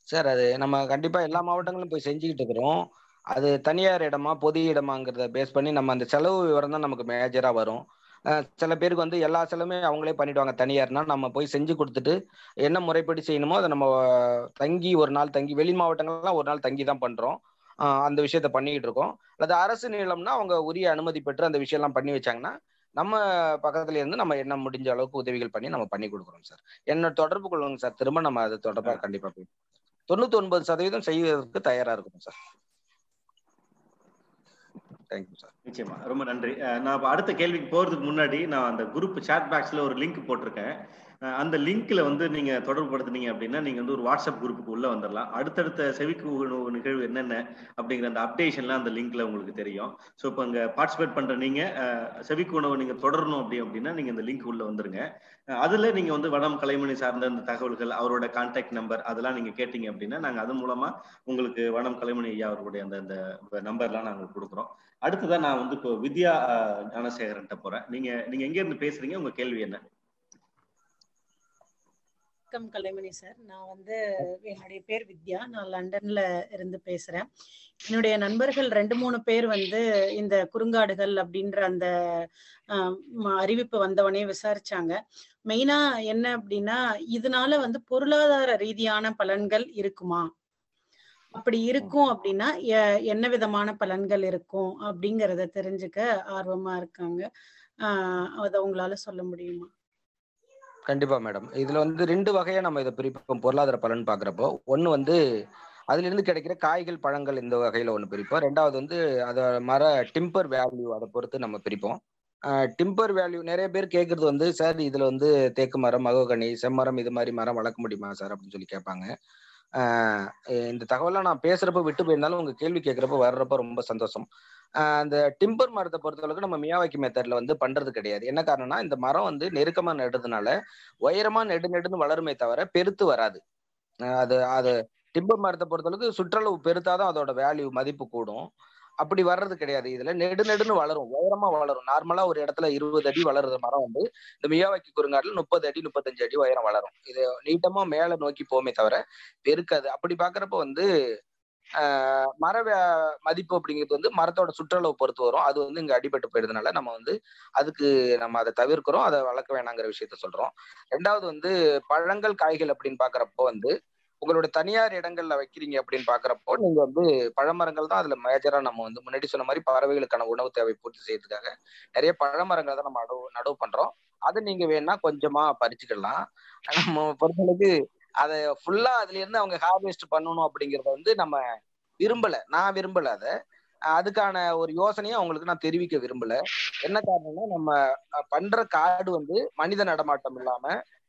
சார் அது நம்ம கண்டிப்பா எல்லா மாவட்டங்களும் போய் செஞ்சுக்கிட்டு இருக்கிறோம். அது தனியார் இடமா பொது இடமாங்கிறத பேஸ் பண்ணி நம்ம அந்த செலவு விவரம் தான் நமக்கு மேஜரா வரும். சில பேருக்கு வந்து எல்லா செலவுமே அவங்களே பண்ணிடுவாங்க. தனியார்னா நம்ம போய் செஞ்சு கொடுத்துட்டு என்ன முறைப்படி செய்யணுமோ அதை நம்ம தங்கி ஒரு நாள் தங்கி வெளி மாவட்டங்கள்லாம் ஒரு நாள் தங்கி தான் பண்றோம். அந்த விஷயத்த பண்ணிக்கிட்டு இருக்கோம். அல்லது அரசு நிலம்னா அவங்க உரிய அனுமதி பெற்று அந்த விஷயம்லாம் பண்ணி வச்சாங்கன்னா நம்ம பக்கத்துல இருந்து நம்ம என்ன முடிஞ்ச அளவுக்கு உதவிகள் பண்ணி நம்ம பண்ணி கொடுக்குறோம் சார். என்ன தொடர்பு கொள்ளுங்க சார். திரும்ப நம்ம அது தொடர்பா கண்டிப்பா போய் தொண்ணூத்தி ஒன்பது சதவீதம் செய்வதற்கு தயாரா இருக்கும் சார். தேங்க்யூ சார் நிச்சயமா. ரொம்ப நன்றி. நான் அடுத்த கேள்விக்கு போறதுக்கு முன்னாடி நான் அந்த குரூப் சாட் பாக்ஸ்ல ஒரு லிங்க் போட்டிருக்கேன். அந்த லிங்க்ல வந்து நீங்க தொடர்பு படுத்துனீங்க அப்படின்னா நீங்க வந்து ஒரு வாட்ஸ்அப் குரூப்புக்கு உள்ள வந்துடலாம் அடுத்தடுத்த செவிக்கு உணவு நிகழ்வு என்னென்ன அப்படிங்கிற அந்த அப்டேஷன்லாம் அந்த லிங்க்ல உங்களுக்கு தெரியும். ஸோ இப்போ அங்கே பார்ட்டிசிபேட் பண்ற நீங்க செவிக்கு உணவு நீங்க தொடரணும் அப்படி அப்படின்னா நீங்க இந்த லிங்க் உள்ள வந்துருங்க. அதுல நீங்க வந்து வடம் கலைமணி சார்ந்த அந்த தகவல்கள் அவரோட கான்டாக்ட் நம்பர் அதெல்லாம் நீங்க கேட்டீங்க அப்படின்னா நாங்க அது மூலமா உங்களுக்கு வடம் கலைமணி ஐயா அவர்களுடைய அந்த அந்த நம்பர்லாம் நாங்க கொடுக்குறோம். அடுத்ததான் நான் வந்து இப்போ வித்யா அஹ், ஞானசேகரன்ட்ட போறேன். நீங்க நீங்க எங்க இருந்து பேசுறீங்க? உங்க கேள்வி என்ன? வணக்கம் கலைமணி சார். நான் வந்து என்னுடைய பேர் வித்யா. நான் லண்டன்ல இருந்து பேசுறேன். என்னுடைய நண்பர்கள் ரெண்டு மூணு பேர் வந்து இந்த குறுங்காடுகள் அப்படின்ற அந்த ம- அறிவிப்பு வந்தவனே விசாரிச்சாங்க. மெயினா என்ன அப்படின்னா இதனால வந்து பொருளாதார ரீதியான பலன்கள் இருக்குமா? அப்படி இருக்கும் அப்படின்னா என்ன விதமான பலன்கள் இருக்கும் அப்படிங்கறத தெரிஞ்சுக்க ஆர்வமா இருக்காங்க. ஆஹ் அதை உங்களால சொல்ல முடியுமா? கண்டிப்பா மேடம் இதுல வந்து ரெண்டு வகையா நம்ம இதை பிரிப்போம் பொருளாதார பலன் பாக்குறப்போ. ஒன்னு வந்து அதுல இருந்து கிடைக்கிற காய்கள் பழங்கள் இந்த வகையில ஒன்று பிரிப்போம். ரெண்டாவது வந்து அதை மர டிம்பர் வேல்யூ அதை பொறுத்து நம்ம பிரிப்போம். டிம்பர் வேல்யூ நிறைய பேர் கேட்கறது வந்து சார் இதுல வந்து தேக்கு மரம் மகோகனி செம்மரம் இது மாதிரி மரம் வளர்க்க முடியுமா சார்? அப்படின்னு சொல்லி கேட்பாங்க. இந்த தகவலாம் நான் பேசுறப்ப விட்டு போயிருந்தாலும் உங்க கேள்வி கேட்கறப்ப வர்றப்ப ரொம்ப சந்தோஷம். அந்த டிம்பர் மரத்தை பொறுத்தளவுக்கு நம்ம மியாவாக்கி மெத்தட்ல வந்து பண்றது கிடையாது. என்ன காரணம்னா இந்த மரம் வந்து நெருக்கமா நடுறதுனால உயரமா நெடு நெடுன்னு வளருமே தவிர பெருத்து வராது. அது அது டிம்பர் மரத்தை பொறுத்தளவுக்கு சுற்றளவு பெருத்தாதான் அதோட வேல்யூ மதிப்பு கூடும். அப்படி வர்றது கிடையாது. இதுல நெடு நெடுன்னு வளரும். உயரமா வளரும். நார்மலா ஒரு இடத்துல இருபது அடி வளருற மரம் வந்து இந்த மியாவாக்கி குறுங்காடுல முப்பது அடி முப்பத்தஞ்சு அடி உயரம் வளரும். இது நீட்டமா மேல நோக்கி போமே தவிர பெருக்காது அப்படி பாக்குறப்ப வந்து மர மதிப்பு அப்படிங்கிறது வந்து மரத்தோட சுற்றளவு பொறுத்து வரும். அது வந்து இங்க அடிபட்டு போயிடுறதுனால நம்ம வந்து அதுக்கு நம்ம அதை தவிர்க்கிறோம். அதை வளர்க்க வேணாங்கிற விஷயத்த சொல்றோம். ரெண்டாவது வந்து பழங்கள் காய்கள் அப்படின்னு பாக்குறப்போ வந்து உங்களோட தனியார் இடங்கள்ல வைக்கிறீங்க அப்படின்னு பாக்குறப்போ நீங்க வந்து பழமரங்கள் தான் அதுல மேஜரா நம்ம வந்து முன்னாடி சொன்ன மாதிரி பறவைகளுக்கான உணவு தேவை பூர்த்தி செய்யறதுக்காக நிறைய பழமரங்களை தான் நம்ம நடவு நடவு பண்றோம். அது நீங்க வேணா கொஞ்சமா பறிச்சுக்கலாம். நம்ம பொறுத்தளவுக்கு அதை ஃபுல்லா அதுல இருந்து அவங்க ஹார்வெஸ்ட் பண்ணணும் அப்படிங்கறத வந்து நம்ம விரும்பல. நான் விரும்பல அதை. அதுக்கான ஒரு யோசனையை அவங்களுக்கு நான் தெரிவிக்க விரும்பல. என்ன காரணம்னா நம்ம பண்ற காடு வந்து மனித நடமாட்டம் இல்லாம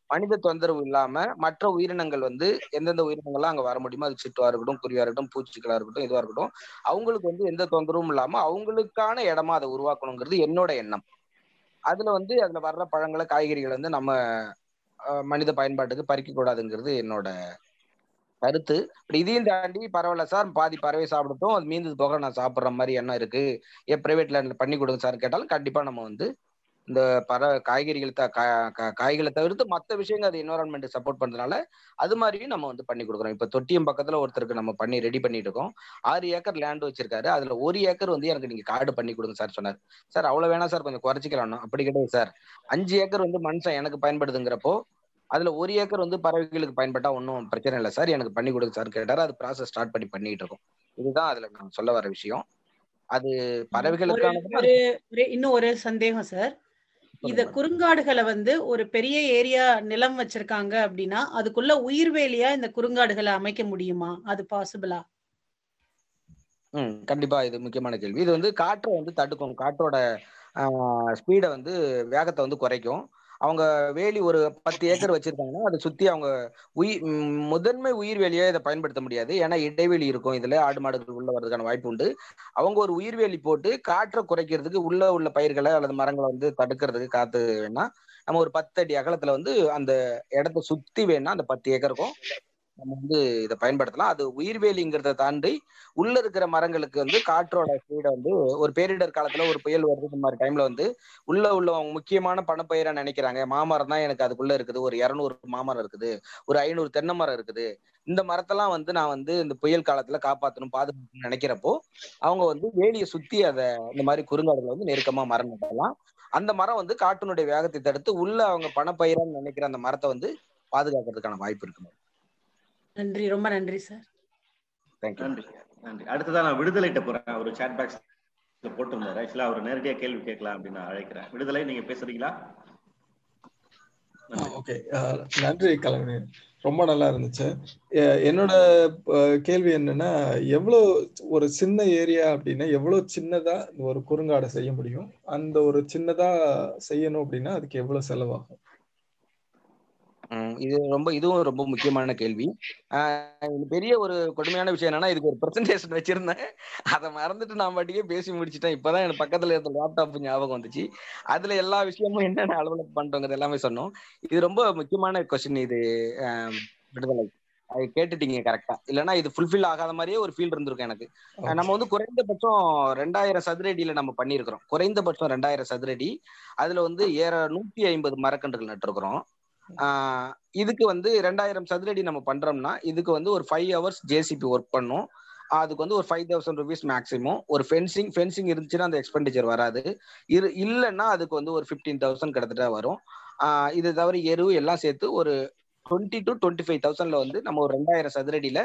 மனித தொந்தரவு இல்லாம மற்ற உயிரினங்கள் வந்து எந்தெந்த உயிரினங்கள்லாம் அங்க வர முடியுமோ அது சிட்டுவா இருக்கட்டும் குருவியா இருக்கட்டும் பூச்சிகளா இருக்கட்டும் இதுவா இருக்கட்டும் அவங்களுக்கு வந்து எந்த தொந்தரவும் இல்லாம அவங்களுக்கான இடமா அதை உருவாக்கணுங்கிறது என்னோட எண்ணம். அதுல வந்து அதுல வர்ற பழங்களை காய்கறிகளை வந்து நம்ம மனித பயன்பாட்டுக்கு பறிக்க கூடாதுங்கிறது என்னோட கருத்து. இதையும் தாண்டி பரவாயில்ல சார் பாதி பறவை சாப்பிடட்டும் அது மீந்தது போக நான் சாப்பிட்ற மாதிரி எண்ணம் இருக்கு. ஏன் பிரைவேட் லேண்ட்ல பண்ணி கொடுங்க சார் கேட்டாலும் கண்டிப்பா நம்ம வந்து இந்த பற காய்கறிகள் த காய்களை தவிர்த்து மற்ற விஷயங்கள் அது என்வரான்மெண்ட் சப்போர்ட் பண்றதுனால அது மாதிரியும் நம்ம வந்து பண்ணி கொடுக்குறோம். இப்ப தொட்டியம் பக்கத்துல ஒருத்தருக்கு நம்ம பண்ணி ரெடி பண்ணிட்டு இருக்கோம் ஆறு ஏக்கர் லேண்ட் வச்சிருக்காரு. அதுல ஒரு ஏக்கர் வந்து எனக்கு நீங்க கார்டு பண்ணி கொடுங்க சார் சொன்னார். சார் அவ்வளவு வேணா சார் கொஞ்சம் குறைச்சிக்கலாம். அப்படி கிடையாது சார். அஞ்சு ஏக்கர் வந்து மனுஷன் எனக்கு பயன்படுதுங்கிறப்போ அதுல ஒரு ஏக்கர் வந்து பறவைகளுக்கு பயன்பட்டா ஒன்றும் பிரச்சனை இல்லை சார். எனக்கு பண்ணி கொடுங்க சார் கேட்டாரு. அது ப்ராசஸ் ஸ்டார்ட் பண்ணி பண்ணிட்டு இருக்கோம். இதுதான் அதுல நான் சொல்ல வர விஷயம். அது பறவைகளுக்கான இன்னும் ஒரு சந்தேகம் சார். இத குறுங்காடுகளை வந்து ஒரு பெரிய ஏரியா நிலம் வச்சிருக்காங்க அப்படின்னா அதுக்குள்ள உயிர்வேலியா இந்த குறுங்காடுகளை அமைக்க முடியுமா? அது பாசிபிளா ம் கண்டிப்பா இது முக்கியமான கேள்வி. இது வந்து காற்றை வந்து தடுக்கும். காற்றோட ஸ்பீடை வந்து வேகத்தை வந்து குறைக்கும். அவங்க வேலி ஒரு பத்து ஏக்கர் வச்சிருக்காங்கன்னா அதை சுத்தி அவங்க உயிர் முதன்மை உயிர் வேலியை இதை பயன்படுத்த முடியாது. ஏன்னா இடைவெளி இருக்கும். இதுல ஆடு மாடுகள் உள்ள வர்றதுக்கான வாய்ப்பு உண்டு. அவங்க ஒரு உயிர்வேலி போட்டு காற்றை குறைக்கிறதுக்கு உள்ள உள்ள பயிர்களை அல்லது மரங்களை வந்து தடுக்கிறதுக்கு காத்து வேணா நம்ம ஒரு பத்து அடி அகலத்துல வந்து அந்த இடத்த சுத்தி வேணா அந்த பத்து ஏக்கருக்கும் நம்ம வந்து இதை பயன்படுத்தலாம். அது உயிர்வேலிங்கிறத தாண்டி உள்ள இருக்கிற மரங்களுக்கு வந்து காற்றோட ஸ்பீடை வந்து ஒரு பேரிடர் காலத்துல ஒரு புயல் வருது இந்த மாதிரி டைம்ல வந்து உள்ள உள்ளவங்க முக்கியமான பணப்பயிரா நினைக்கிறாங்க. மாமரம் தான் எனக்கு அதுக்குள்ள இருக்குது. ஒரு இரநூறு மாமரம் இருக்குது. ஒரு ஐநூறு தென்னை மரம் இருக்குது. இந்த மரத்தெல்லாம் வந்து நான் வந்து இந்த புயல் காலத்துல காப்பாற்றணும் பாதுகாக்கணும்னு நினைக்கிறப்போ அவங்க வந்து வேலியை சுத்தி அதை இந்த மாதிரி குறுங்காடுகளை வந்து நெருக்கமா மரம் நடலாம் அந்த மரம் வந்து காட்டினுடைய வேகத்தை தடுத்து உள்ள அவங்க பணப்பயிரான்னு நினைக்கிற அந்த மரத்தை வந்து பாதுகாக்கிறதுக்கான வாய்ப்பு இருக்கு நன்றி ரொம்ப நன்றி சார். நன்றி நன்றி. அடுத்ததான் நான் விடுதலைட்ட போறேன். ஒரு சாட் பாக்ஸ் போட்டிருந்தாரு. ஆக்சுவலா அவர் நேரடியா கேள்வி கேட்கலாம் அப்படின்னு நான் அழைக்கிறேன். விடுதலை நீங்க பேசுறீங்களா? ஓகே நன்றி கலைஞர். ரொம்ப நல்லா இருந்துச்சு. என்னோட கேள்வி என்னன்னா எவ்வளோ ஒரு சின்ன ஏரியா அப்படின்னா எவ்வளோ சின்னதா ஒரு குறுங்காடை செய்ய முடியும்? அந்த ஒரு சின்னதா செய்யணும் அப்படின்னா அதுக்கு எவ்வளவு செலவாகும்? இது ரொம்ப இதுவும் ரொம்ப முக்கியமான கேள்வி. பெரிய ஒரு கொடுமையான விஷயம் என்னன்னா இதுக்கு ஒரு பிரசன்டேஷன் வச்சிருந்தேன். அதை மறந்துட்டு நான் பாட்டியே பேசி முடிச்சிட்டேன். இப்பதான் எனக்கு பக்கத்துல இருந்த லேப்டாப் ஞாபகம் வந்துச்சு. அதுல எல்லா விஷயமும் என்னென்ன அலுவலகம் பண்றோங்கிறது எல்லாமே சொன்னோம். இது ரொம்ப முக்கியமான கொஸ்டின் இது விடுதலை. அது கேட்டுட்டீங்க கரெக்டா இல்லைன்னா இது ஃபுல்ஃபில் ஆகாத மாதிரியே ஒரு ஃபீல் இருந்திருக்கும் எனக்கு. நம்ம வந்து குறைந்தபட்சம் ரெண்டாயிரம் சதுரடியில நம்ம பண்ணியிருக்கிறோம். குறைந்தபட்சம் ரெண்டாயிரம் சதுரடி அதுல வந்து ஏற நூத்தி ஐம்பது மரக்கன்றுகள் நட்டுருக்கிறோம். இதுக்கு வந்து ரெண்டாயிரம் சதுரடி நம்ம பண்றோம்னா இதுக்கு வந்து ஒரு ஃபைவ் ஹவர்ஸ் ஜேசிபி ஒர்க் பண்ணும். அதுக்கு வந்து ஒரு ஃபைவ் தௌசண்ட் ருபீஸ் மேக்ஸிமம் ஒரு ஃபென்சிங் ஃபென்சிங் இருந்துச்சுன்னா அந்த எக்ஸ்பெண்டிச்சர் வராது. இரு இல்லைன்னா அதுக்கு வந்து ஒரு ஃபிஃப்டீன் தௌசண்ட் கிட்டத்தட்ட வரும். இது தவிர எருவு எல்லாம் சேர்த்து ஒரு டுவெண்ட்டி டு டுவெண்ட்டி ஃபைவ் தௌசண்ட்ல வந்து நம்ம ஒரு ரெண்டாயிரம் சதுரடியில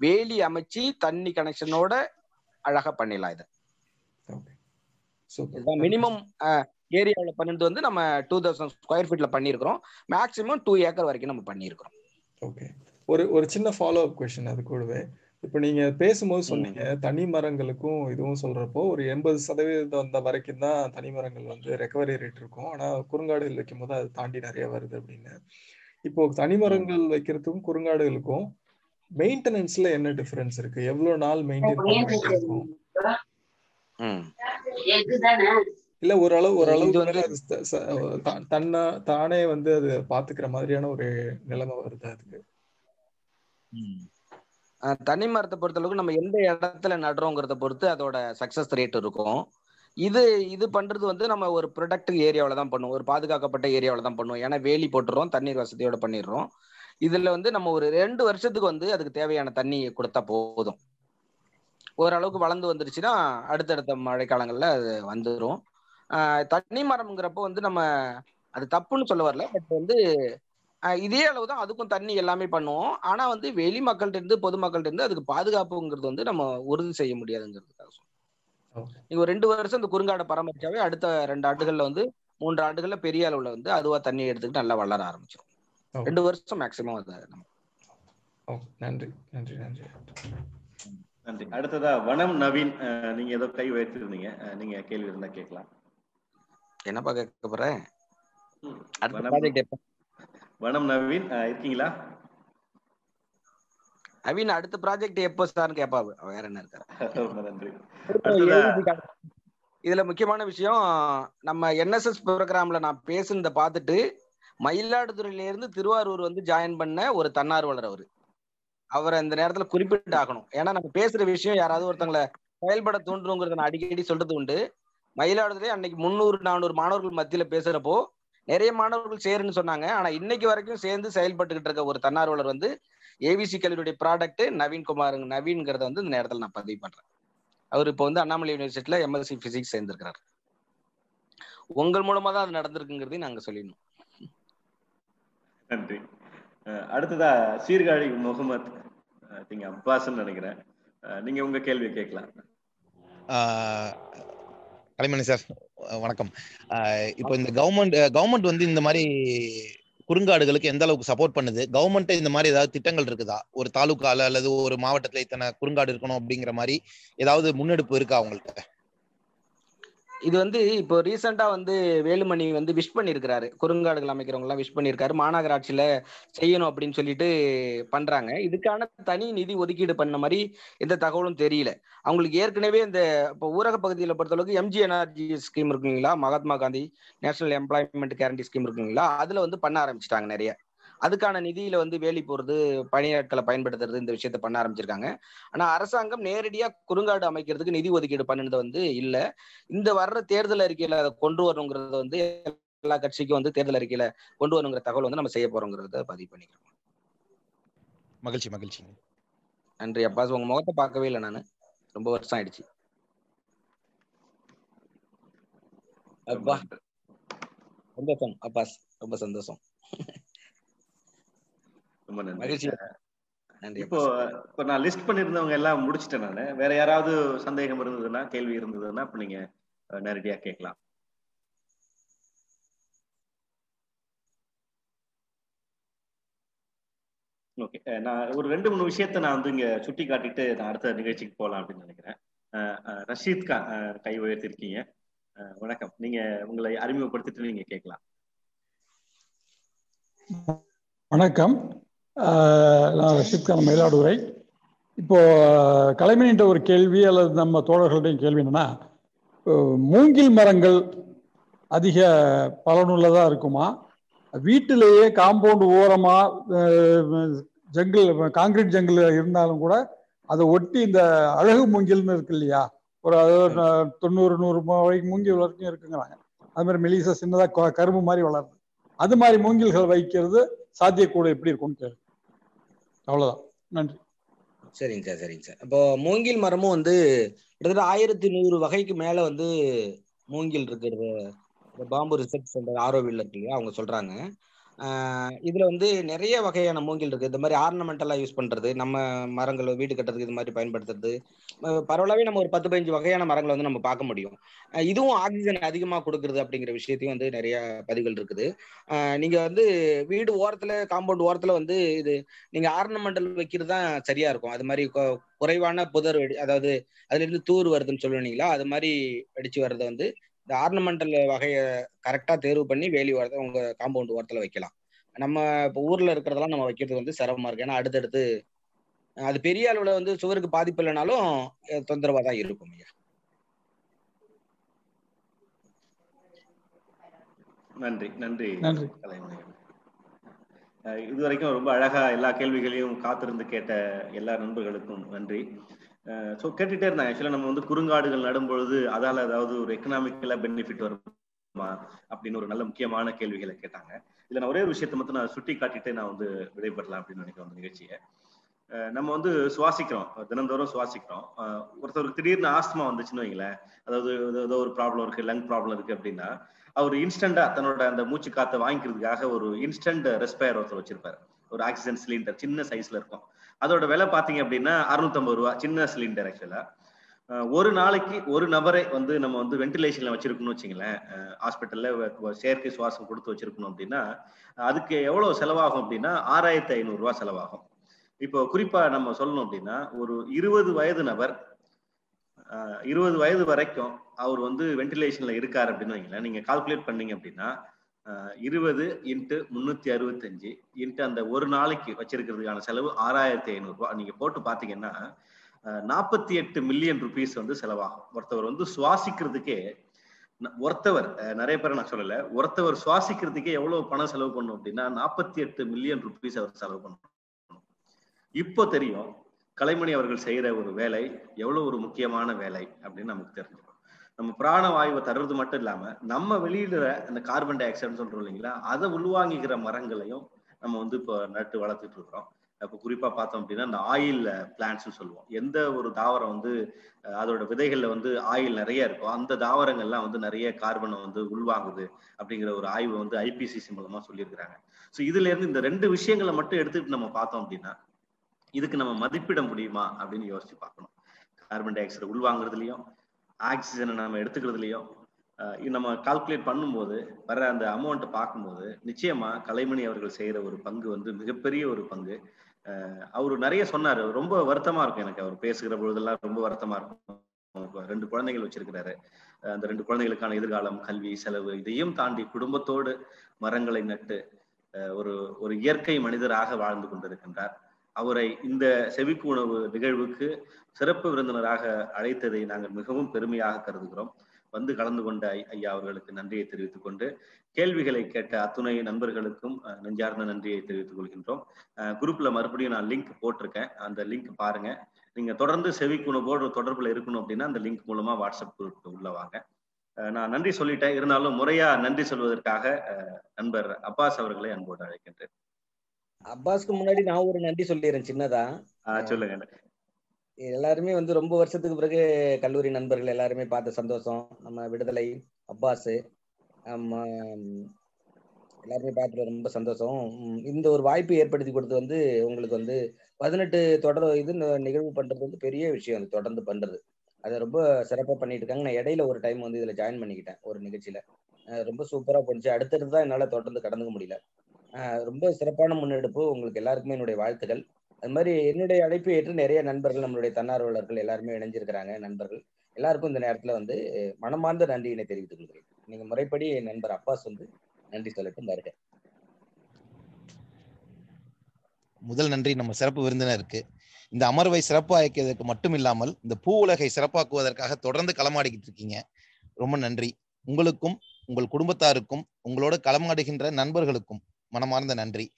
வேலி அமைச்சு தண்ணி கனெக்ஷனோட அழகா பண்ணிடலாம் இதை. மினிமம் ஏரியாவில் பண்ணிட்டு வந்து நம்ம டூ தௌசண்ட் ஸ்கொயர் ஃபீட்ல பண்ணியிருக்கிறோம் மேக்ஸிமம் டூ ஏக்கர் வரைக்கும் நம்ம பண்ணியிருக்கிறோம் ஓகே ஒரு ஒரு சின்ன ஃபாலோ அப் கொஸ்டின் அது கூடவே. இப்போ நீங்க பேசும்போது சொன்னீங்க தனி மரங்களுக்கும் இதுவும் சொல்றப்போ ஒரு எண்பது சதவீதம் வந்த வரைக்கும் தான் தனி மரங்கள் வந்து ரெக்கவரி ரேட் இருக்கும். ஆனா குறுங்காடுகள் வைக்கும் போது அதை தாண்டி நிறைய வருது அப்படின்னு. இப்போ தனி மரங்கள் வைக்கிறதுக்கும் குறுங்காடுகளுக்கும் மெயின்டெனன்ஸ்ல என்ன டிஃபரன்ஸ் இருக்கு? எவ்வளவு நாள் மெயின்டைன் இருக்கும் இல்ல ஓரளவு ஓரளவு தன்னை தானே வந்து அது பாத்துக்கிற மாதிரியான ஒரு நிலைமை வருது அதுக்கு. தனி மரத்தை பொறுத்த அளவுக்கு நம்ம எந்த இடத்துல நடுறோங்கிறத பொறுத்து அதோட சக்சஸ் ரேட் இருக்கும். இது இது பண்றது வந்து நம்ம ஒரு ப்ரொடக்டிவ் ஏரியாவில தான் பண்ணுவோம். ஒரு பாதுகாக்கப்பட்ட ஏரியாவில தான் பண்ணுவோம். ஏன்னா வேலி போட்டுறோம் தண்ணீர் வசதியோட பண்ணிடுறோம் இதுல வந்து நம்ம ஒரு ரெண்டு வருஷத்துக்கு வந்து அதுக்கு தேவையான தண்ணி கொடுத்தா போதும். ஓரளவுக்கு வளர்ந்து வந்துருச்சுன்னா அடுத்தடுத்த மழைக்காலங்கள்ல அது வந்துடும் தண்ணி மரம்ங்கிறப்போ வந்து நம்ம அது தப்புன்னு சொல்ல வரல. பட் வந்து இதே அளவு தான் அதுக்கும் தண்ணி எல்லாமே பண்ணுவோம். ஆனா வந்து வெளி மக்கள்கிட்ட இருந்து பொதுமக்கள்கிட்ட இருந்து அதுக்கு பாதுகாப்புங்கிறது வந்து நம்ம உறுதி செய்ய முடியாதுங்கிறதுக்காக நீங்க ஒரு ரெண்டு வருஷம் இந்த குறுங்காடை பராமரிச்சாவே அடுத்த ரெண்டு ஆண்டுகள்ல வந்து மூன்று ஆண்டுகள்ல பெரிய அளவுல வந்து அதுவா தண்ணி எடுத்துக்கிட்டு நல்லா வளர ஆரம்பிச்சிடும் ரெண்டு வருஷம் மேக்சிமம் அது நம்ம ஓகே. நன்றி. நன்றி. நன்றி. நன்றி. அடுத்ததா வனம் நவீன் நீங்க ஏதோ கை வைத்திருந்தீங்க. நீங்க கேள்வி இருந்தா கேட்கலாம். என்னப்பா கேட்க. அடுத்த வனம் நவீன். இருக்கீங்களா? நவீன் அடுத்த ப்ராஜெக்ட் எப்போ சார்னு கேட்பா வேற என்ன இருக்காரு. இதுல முக்கியமான விஷயம் நம்ம என்எஸ்எஸ் ப்ரோக்ராம்ல நான் பேசுனதை பார்த்துட்டு மயிலாடுதுறையில இருந்து திருவாரூர் வந்து ஜாயின் பண்ண ஒரு தன்னார்வலர் அவரு. அவரை இந்த நேரத்துல குறிப்பிட்டு ஆகணும். ஏன்னா நம்ம பேசுற விஷயம் யாராவது ஒருத்தங்களை செயல்பட தூண்டுங்கிறத நான் அடிக்கடி சொல்றது உண்டு. மயிலாடுதுறை அன்னைக்கு முந்நூறு நானூறு மாணவர்கள் மத்தியில பேசுறப்போ நிறைய மாணவர்கள் சேருன்னு சொன்னாங்க. ஆனா இன்னைக்கு வரைக்கும் சேர்ந்து செயல்பட்டுக்கிட்டு இருக்க ஒரு தன்னார்வலர் வந்து ஏவிசி கல்லூரியுடைய ப்ராடக்ட் நவீன்குமார் நவீன்கிறத வந்து இந்த நேரத்துல நான் பதிவு பண்றேன். அவர் இப்போ வந்து அண்ணாமலை யூனிவர்சிட்டியில எம்எஸ்சி பிசிக்ஸ் சேர்ந்திருக்கிறார். உங்கள் மூலமா தான் அது நடந்திருக்குங்கிறதையும் நாங்க சொல்லிடணும். நன்றி. அடுத்ததா சீர்காழி முகமது நீங்க அப்பாஸ்ன்னு நினைக்கிறேன். நீங்க உங்க கேள்வியை கேட்கலாம். கலைமணி சார் வணக்கம். ஆஹ் இப்போ இந்த கவர்மெண்ட் கவர்மெண்ட் வந்து இந்த மாதிரி குறுங்காடுகளுக்கு எந்த அளவுக்கு சப்போர்ட் பண்ணுது? கவர்மெண்ட் இந்த மாதிரி ஏதாவது திட்டங்கள் இருக்குதா? ஒரு தாலுக்கால அல்லது ஒரு மாவட்டத்துல இத்தனை குறுங்காடு இருக்கணும் அப்படிங்கிற மாதிரி ஏதாவது முன்னெடுப்பு இருக்கா அவங்கள்ட்ட? இது வந்து இப்போ ரீசெண்டா வந்து வேலுமணி வந்து விஷ் பண்ணியிருக்கிறாரு. குறுங்காடுகள் அமைக்கிறவங்க எல்லாம் விஷ் பண்ணியிருக்காரு மாநகராட்சியில செய்யணும் அப்படின்னு சொல்லிட்டு பண்றாங்க. இதுக்கான தனி நிதி ஒதுக்கீடு பண்ண மாதிரி எந்த தகவலும் தெரியல. அவங்களுக்கு ஏற்கனவே இந்த இப்போ ஊரக பகுதியில் பொறுத்தளவுக்கு எம்ஜிஎன்ஆர்ஜி ஸ்கீம் இருக்குங்களா? Mahatma Gandhi national employment guarantee scheme இருக்குங்களா? அதுல வந்து பண்ண ஆரம்பிச்சிட்டாங்க நிறைய. அதுக்கான நிதியில வந்து வேலி போறது பணியாட்களை பயன்படுத்துறது இந்த விஷயத்த பண்ண ஆரம்பிச்சிருக்காங்க. ஆனா அரசாங்கம் நேரடியா குறுங்காடு அமைக்கிறதுக்கு நிதி ஒதுக்கீடு பண்ணினது வந்து இல்ல. இந்த வர்ற தேர்தல் அறிக்கையில அதை கொண்டு வரணுங்கிறத வந்து எல்லா கட்சிக்கும் வந்து தேர்தல் அறிக்கையில கொண்டு வரணுங்கிற தகவல் வந்து நம்ம செய்ய போறோங்கிறத பதிவு பண்ணிக்கிறோம். மகிழ்ச்சி மகிழ்ச்சி. நன்றி அப்பாஸ் உங்க முகத்தை பார்க்கவே இல்லை நானு. ரொம்ப வருஷம் ஆயிடுச்சு. அப்பா. சந்தோஷம். அப்பாஸ் ரொம்ப சந்தோஷம். ரொம்ப நன்றி. இப்போ இப்போ நான் லிஸ்ட் பண்ணியிருந்தவங்க எல்லாம் முடிச்சிட்டேன் நான். வேற யாராவது சந்தேகம் இருந்ததுன்னா கேள்வி இருந்ததுன்னா இப்போ நீங்க நேரடியா கேட்கலாம். ஓகே நான் ஒரு ரெண்டு மூணு விஷயத்த நான் வந்து இங்க சுட்டி காட்டிட்டு நான் அடுத்த நிகழ்ச்சிக்கு போகலாம் அப்படின்னு நினைக்கிறேன். ரஷீத் கான் கை உயர்த்திருக்கீங்க. வணக்கம். நீங்க உங்களை அறிமுகப்படுத்திட்டு நீங்க கேட்கலாம். வணக்கம். நான் ரஷீத் மயிலாடுதுறை. இப்போ கலைமணின்ற ஒரு கேள்வி அல்லது நம்ம தோழர்களுடைய கேள்வி என்னன்னா மூங்கில் மரங்கள் அதிக பலனுள்ளதா இருக்குமா? வீட்டிலேயே காம்பவுண்ட் ஓரமா ஜங்கிள் காங்கிரீட் ஜங்கிள் இருந்தாலும் கூட அதை ஒட்டி இந்த அழகு மூங்கில்னு இருக்கு இல்லையா? ஒரு அதாவது தொண்ணூறு நூறு வரைக்கும் மூங்கில் வரைக்கும் இருக்குங்கிறாங்க. அது மாதிரி மெலிசா சின்னதாக கரும்பு மாதிரி வளருது. அது மாதிரி மூங்கில்கள் வைக்கிறது சாத்தியக்கூட எப்படி இருக்கும்னு கேள்வி அவ்வளவுதான். நன்றி. சரிங்க சார் சரிங்க சார். இப்போ மூங்கில் மரமும் வந்து கிட்டத்தட்ட ஆயிரத்தி நூறு வகைக்கு மேல வந்து மூங்கில் இருக்கிறது. பாம்பு ரிசர்ச் சென்டர் ஆரோவில் இருக்கு இல்லையா? அவங்க சொல்றாங்க. இதுல வந்து நிறைய வகையான மூங்கில் இருக்கு. இந்த மாதிரி ஆர்னமெண்டலா யூஸ் பண்றது நம்ம மரங்கள் வீடு கட்டுறதுக்கு இது மாதிரி பயன்படுத்துறது. பரவலாவே நம்ம ஒரு பத்து பதினஞ்சு வகையான மரங்களை வந்து நம்ம பார்க்க முடியும். இதுவும் ஆக்சிஜன் அதிகமா கொடுக்கறது அப்படிங்கிற விஷயத்தையும் வந்து நிறைய பதிவுகள் இருக்குது. நீங்க வந்து வீடு ஓரத்துல காம்பவுண்ட் ஓரத்துல வந்து இது நீங்க ஆர்னமெண்டல் வைக்கிறது தான் சரியா இருக்கும். அது மாதிரி கொ- குறைவான புதர் வெடி அதாவது அதுல இருந்து தூர் வருதுன்னு சொல்லுவீங்களா? அது மாதிரி அடிச்சு வர்றதை வந்து இந்த ஆர்னமெண்டல் வகையை கரெக்டா தேர்வு பண்ணி வேலி ஓரத்தை உங்க காம்பவுண்ட் ஓரத்துல வைக்கலாம். நம்ம இப்போ ஊர்ல இருக்கிறதெல்லாம் நம்ம வைக்கிறது வந்து சிரமமா இருக்கு. ஏன்னா அடுத்தடுத்து அது பெரிய அளவுல வந்து சுவருக்கு பாதிப்பு இல்லைனாலும் அஹ் தொந்தரவா தான் இருக்கும் ஐயா. நன்றி நன்றி. நன்றி. இதுவரைக்கும் ரொம்ப அழகா எல்லா கேள்விகளையும் காத்திருந்து கேட்ட எல்லா நண்பர்களுக்கும் நன்றி. ஸோ கேட்டுட்டே இருந்தேன் ஆக்சுவலாக நம்ம வந்து குறுங்காடுகள் நடும் பொழுது ஏதாவது ஒரு எக்கனாமிக்கலாக பெனிஃபிட் வருமா அப்படின்னு ஒரு நல்ல முக்கியமான கேள்விகளை கேட்டாங்க. இதில் நான் ஒரே ஒரு விஷயத்தை மட்டும் நான் சுட்டி காட்டிட்டு நான் வந்து விடைபெறலாம் அப்படின்னு நினைக்கிறேன் அந்த நிகழ்ச்சியை. நம்ம வந்து சுவாசிக்கிறோம். தினந்தோறும் சுவாசிக்கிறோம். ஒருத்தருக்கு திடீர்னு ஆஸ்துமா வந்துச்சுன்னு வைங்களேன். அதாவது ஏதோ- ஏதோ ஒரு ப்ராப்ளம் இருக்கு லங் ப்ராப்ளம் இருக்கு அப்படின்னா அவர் இன்ஸ்டண்டா தன்னோட அந்த மூச்சு காத்தை வாங்கிக்கிறதுக்காக ஒரு இன்ஸ்டன்ட் ரெஸ்பயர் ஒருத்தர் வச்சிருப்பாரு. ஒரு ஆக்சிஜன் சிலிண்டர் சின்ன சைஸ்ல இருக்கும். அதோட விலை பார்த்தீங்க அப்படின்னா அறுநூத்தம்பது ரூபா சின்ன சிலிண்டர் ஆக்சுவலா ஒரு நாளைக்கு ஒரு நபரை வந்து நம்ம வந்து வென்டிலேஷன்ல வச்சிருக்கணும்னு வச்சுங்களேன். ஹாஸ்பிட்டல்ல செயற்கை சுவாசம் கொடுத்து வச்சிருக்கணும் அப்படின்னா அதுக்கு எவ்வளவு செலவாகும் அப்படின்னா ஆறாயிரத்தி ஐநூறு ரூபா செலவாகும். இப்போ குறிப்பா நம்ம சொல்லணும் அப்படின்னா ஒரு இருபது வயது நபர் இருபது வயது வரைக்கும் அவர் வந்து வென்டிலேஷன்ல இருக்காரு அப்படின்னு வைங்களேன். நீங்க கால்குலேட் பண்ணீங்க அப்படின்னா இருபது இன்ட்டு முன்னூத்தி அறுபத்தஞ்சு இன்ட்டு அந்த ஒரு நாளைக்கு வச்சிருக்கிறதுக்கான செலவு ஆறாயிரத்தி ஐநூறுரூவா நீங்கள் நீங்க போட்டு பாத்தீங்கன்னா நாற்பத்தி எட்டு மில்லியன் ருபீஸ் வந்து செலவாகும். ஒருத்தவர் வந்து சுவாசிக்கிறதுக்கே ஒருத்தவர் நிறைய பேரை நான் சொல்லல ஒருத்தவர் சுவாசிக்கிறதுக்கே எவ்வளவு பணம் செலவு பண்ணும் அப்படின்னா நாற்பத்தி எட்டு மில்லியன் ருபீஸ் அவர் செலவு பண்ணணும் இப்போ தெரியும் கலைமணி அவர்கள் செய்கிற ஒரு வேலை எவ்வளவு ஒரு முக்கியமான வேலை அப்படின்னு நமக்கு தெரிஞ்சிடும் நம்ம பிராண வாயுவை மட்டும் இல்லாம நம்ம வெளியிடுற அந்த கார்பன் டை ஆக்சைடுன்னு சொல்றோம் இல்லைங்களா? அதை உள்வாங்கிக்கிற மரங்களையும் நம்ம வந்து இப்போ நட்டு வளர்த்துட்டு இருக்கிறோம். இப்போ குறிப்பா பார்த்தோம் அப்படின்னா இந்த ஆயில் பிளான்ட்ஸ் சொல்லுவோம். எந்த ஒரு தாவரம் வந்து அதோட விதைகள்ல வந்து ஆயில் நிறைய இருக்கும் அந்த தாவரங்கள்லாம் வந்து நிறைய கார்பனை வந்து உள்வாங்குது அப்படிங்கிற ஒரு ஆய்வு வந்து ஐபிசிசி மூலமா சொல்லியிருக்கிறாங்க. ஸோ இதுல இருந்து இந்த ரெண்டு விஷயங்களை மட்டும் எடுத்துட்டு நம்ம பார்த்தோம் அப்படின்னா இதுக்கு நம்ம மதிப்பிட முடியுமா அப்படின்னு யோசிச்சு பார்க்கணும். கார்பன் டை ஆக்சைடு உள்வாங்குறதுலயும் ஆக்சிஜனை நம்ம எடுத்துக்கிறதுலையும் நம்ம கால்குலேட் பண்ணும்போது வர அந்த அமௌண்ட்டை பார்க்கும்போது நிச்சயமா கலைமணி அவர்கள் செய்யற ஒரு பங்கு வந்து மிகப்பெரிய ஒரு பங்கு. அவர் அவரு நிறைய சொன்னாரு. ரொம்ப வருத்தமா இருக்கும் எனக்கு அவர் பேசுகிற பொழுதெல்லாம் ரொம்ப வருத்தமா இருக்கும். ரெண்டு குழந்தைகள் வச்சிருக்கிறாரு. அந்த ரெண்டு குழந்தைகளுக்கான எதிர்காலம் கல்வி செலவு இதையும் தாண்டி குடும்பத்தோடு மரங்களை நட்டு ஒரு ஒரு இயற்கை மனிதராக வாழ்ந்து கொண்டிருக்கின்றார். அவரை இந்த செவிக்கு உணவு நிகழ்வுக்கு சிறப்பு விருந்தினராக அழைத்ததை நாங்கள் மிகவும் பெருமையாக கருதுகிறோம். வந்து கலந்து கொண்ட ஐ- ஐயா அவர்களுக்கு நன்றியை தெரிவித்துக் கொண்டு கேள்விகளை கேட்ட அத்துணை நண்பர்களுக்கும் நெஞ்சார்ந்த நன்றியை தெரிவித்துக் கொள்கின்றோம். குரூப்ல மறுபடியும் நான் லிங்க் போட்டிருக்கேன். அந்த லிங்க் பாருங்க. நீங்க தொடர்ந்து செவிக்குணவோடு தொடர்புல இருக்கணும் அப்படின்னா அந்த லிங்க் மூலமா வாட்ஸ்அப் குரூப் உள்ள வாங்க. நான் நன்றி சொல்லிட்டேன். இருந்தாலும் முறையா நன்றி சொல்வதற்காக நண்பர் அப்பாஸ் அவர்களை அன்போடு அழைக்கின்றேன். அப்பாஸ்க்கு முன்னாடி நான் ஒரு நன்றி சொல்லிடுறேன் சின்னதா. சொல்லுங்க. எல்லாருமே வந்து ரொம்ப வருஷத்துக்கு பிறகு கல்லூரி நண்பர்கள் எல்லாருமே பார்த்த சந்தோஷம். நம்ம விடுதலை அப்பாஸ் எல்லாருமே பார்த்துல ரொம்ப சந்தோஷம். இந்த ஒரு வாய்ப்பு ஏற்படுத்தி கொடுத்து வந்து உங்களுக்கு வந்து பதினெட்டு தொடர் இது நிகழ்வு பண்றது வந்து பெரிய விஷயம் அது தொடர்ந்து பண்றது. அதை ரொம்ப சிறப்பா பண்ணிட்டு இருக்காங்க. நான் இடையில ஒரு டைம் வந்து இதுல ஜாயின் பண்ணிக்கிட்டேன் ஒரு நிகழ்ச்சியில. ரொம்ப சூப்பரா போணுச்சு. அடுத்தடுத்து தான் என்னால தொடர்ந்து கடந்துக்க முடியல. ரொம்ப சிறப்பான முன்னெடுப்பு. உங்களுக்கு எல்லாருக்குமே என்னுடைய வாழ்த்துக்கள். அது மாதிரி என்னுடைய அழைப்பை ஏற்று நிறைய நண்பர்கள் நம்மளுடைய தன்னார்வலர்கள் எல்லாருமே இணைஞ்சிருக்கிறாங்க நண்பர்கள். எல்லாருக்கும் இந்த நேரத்துல வந்து மனமார்ந்த நன்றியினை தெரிவித்துக் கொள்கிறேன். நீங்க முறைப்படி என் நண்பர் அப்பாஸ் வந்து நன்றி சொல்லட்டும் வருக. முதல் நன்றி நம்ம சிறப்பு விருந்தினருக்கு. இந்த அமர்வை சிறப்பாக்கியதற்கு மட்டும் இல்லாமல் இந்த பூ உலகை சிறப்பாக்குவதற்காக தொடர்ந்து களமாடிக்கிட்டு இருக்கீங்க. ரொம்ப நன்றி. உங்களுக்கும் உங்கள் குடும்பத்தாருக்கும் உங்களோட களமாடுகின்ற நண்பர்களுக்கும் மனமார்ந்த நன்றி.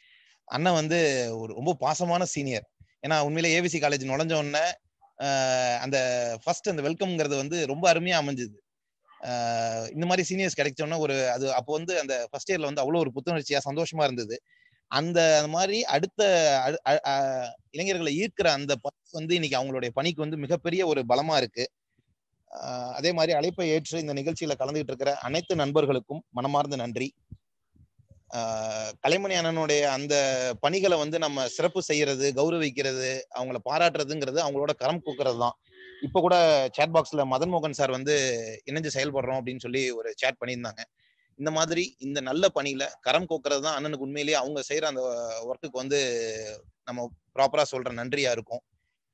அண்ணன் வந்து ஒரு ரொம்ப பாசமான சீனியர் ஏன்னா உண்மையிலே ஏபிசி காலேஜ் நுழைஞ்ச உடனே ஆஹ் அந்த ஃபர்ஸ்ட் அந்த வெல்கம்ங்கிறது வந்து ரொம்ப அருமையா அமைஞ்சுது. ஆஹ் இந்த மாதிரி சீனியர்ஸ் கிடைச்சோன்னா ஒரு அது அப்போ வந்து அந்த ஃபர்ஸ்ட் இயர்ல வந்து அவ்வளோ ஒரு புத்துணர்ச்சியா சந்தோஷமா இருந்தது. அந்த அந்த மாதிரி அடுத்த அ- இளைஞர்களை ஈர்க்கிற அந்த பணி வந்து இன்னைக்கு அவங்களுடைய பணிக்கு வந்து மிகப்பெரிய ஒரு பலமா இருக்கு. அதே மாதிரி அழைப்பை ஏற்று இந்த நிகழ்ச்சியில கலந்துகிட்டு இருக்கிற அனைத்து நண்பர்களுக்கும் மனமார்ந்த நன்றி. கலைமணி அண்ணனுடைய அந்த பணிகளை வந்து நம்ம சிறப்பு செய்யறது கௌரவிக்கிறது அவங்கள பாராட்டுறதுங்கிறது அவங்களோட கரம் கூக்குறது தான். இப்போ கூட சேட் பாக்ஸ்ல மதன் மோகன் சார் வந்து இணைஞ்சு செயல்படுறோம் அப்படின்னு சொல்லி ஒரு சேட் பண்ணியிருந்தாங்க. இந்த மாதிரி இந்த நல்ல பணியில கரம் கோக்குறது தான் அண்ணனுக்கு உண்மையிலேயே அவங்க செய்யற அந்த ஒர்க்குக்கு வந்து நம்ம ப்ராப்பரா சொல்ற நன்றியா இருக்கும்.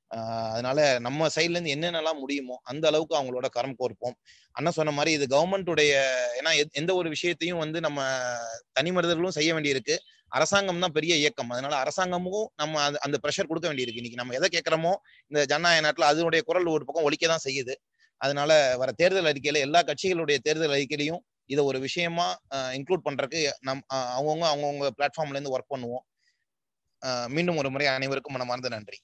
அதனால நம்ம சைட்ல இருந்து என்னென்னலாம் முடியுமோ அந்த அளவுக்கு அவங்களோட கரம் கோர்ப்போம். அண்ணன் சொன்ன மாதிரி இது கவர்மெண்ட்டுடைய ஏன்னா எத்- எந்த ஒரு விஷயத்தையும் வந்து நம்ம தனி மனிதர்களும் செய்ய வேண்டியிருக்கு. அரசாங்கம் தான் பெரிய இயக்கம். அதனால அரசாங்கமும் நம்ம அந்த- அந்த ப்ரெஷர் கொடுக்க வேண்டியிருக்கு. இன்னைக்கு நம்ம எதை கேட்குறோமோ இந்த ஜனநாயக நாட்டில் அதனுடைய குரல் ஒரு பக்கம் ஒழிக்க தான் செய்யுது. அதனால வர தேர்தல் அறிக்கையில எல்லா கட்சிகளுடைய தேர்தல் அறிக்கையிலையும் இதை ஒரு விஷயமா இன்க்ளூட் பண்றதுக்கு நம் அவங்கவுங்க அவங்கவுங்க பிளாட்ஃபார்ம்ல இருந்து ஒர்க் பண்ணுவோம். மீண்டும் ஒரு முறை அனைவருக்கும் மனமார்ந்த நன்றி.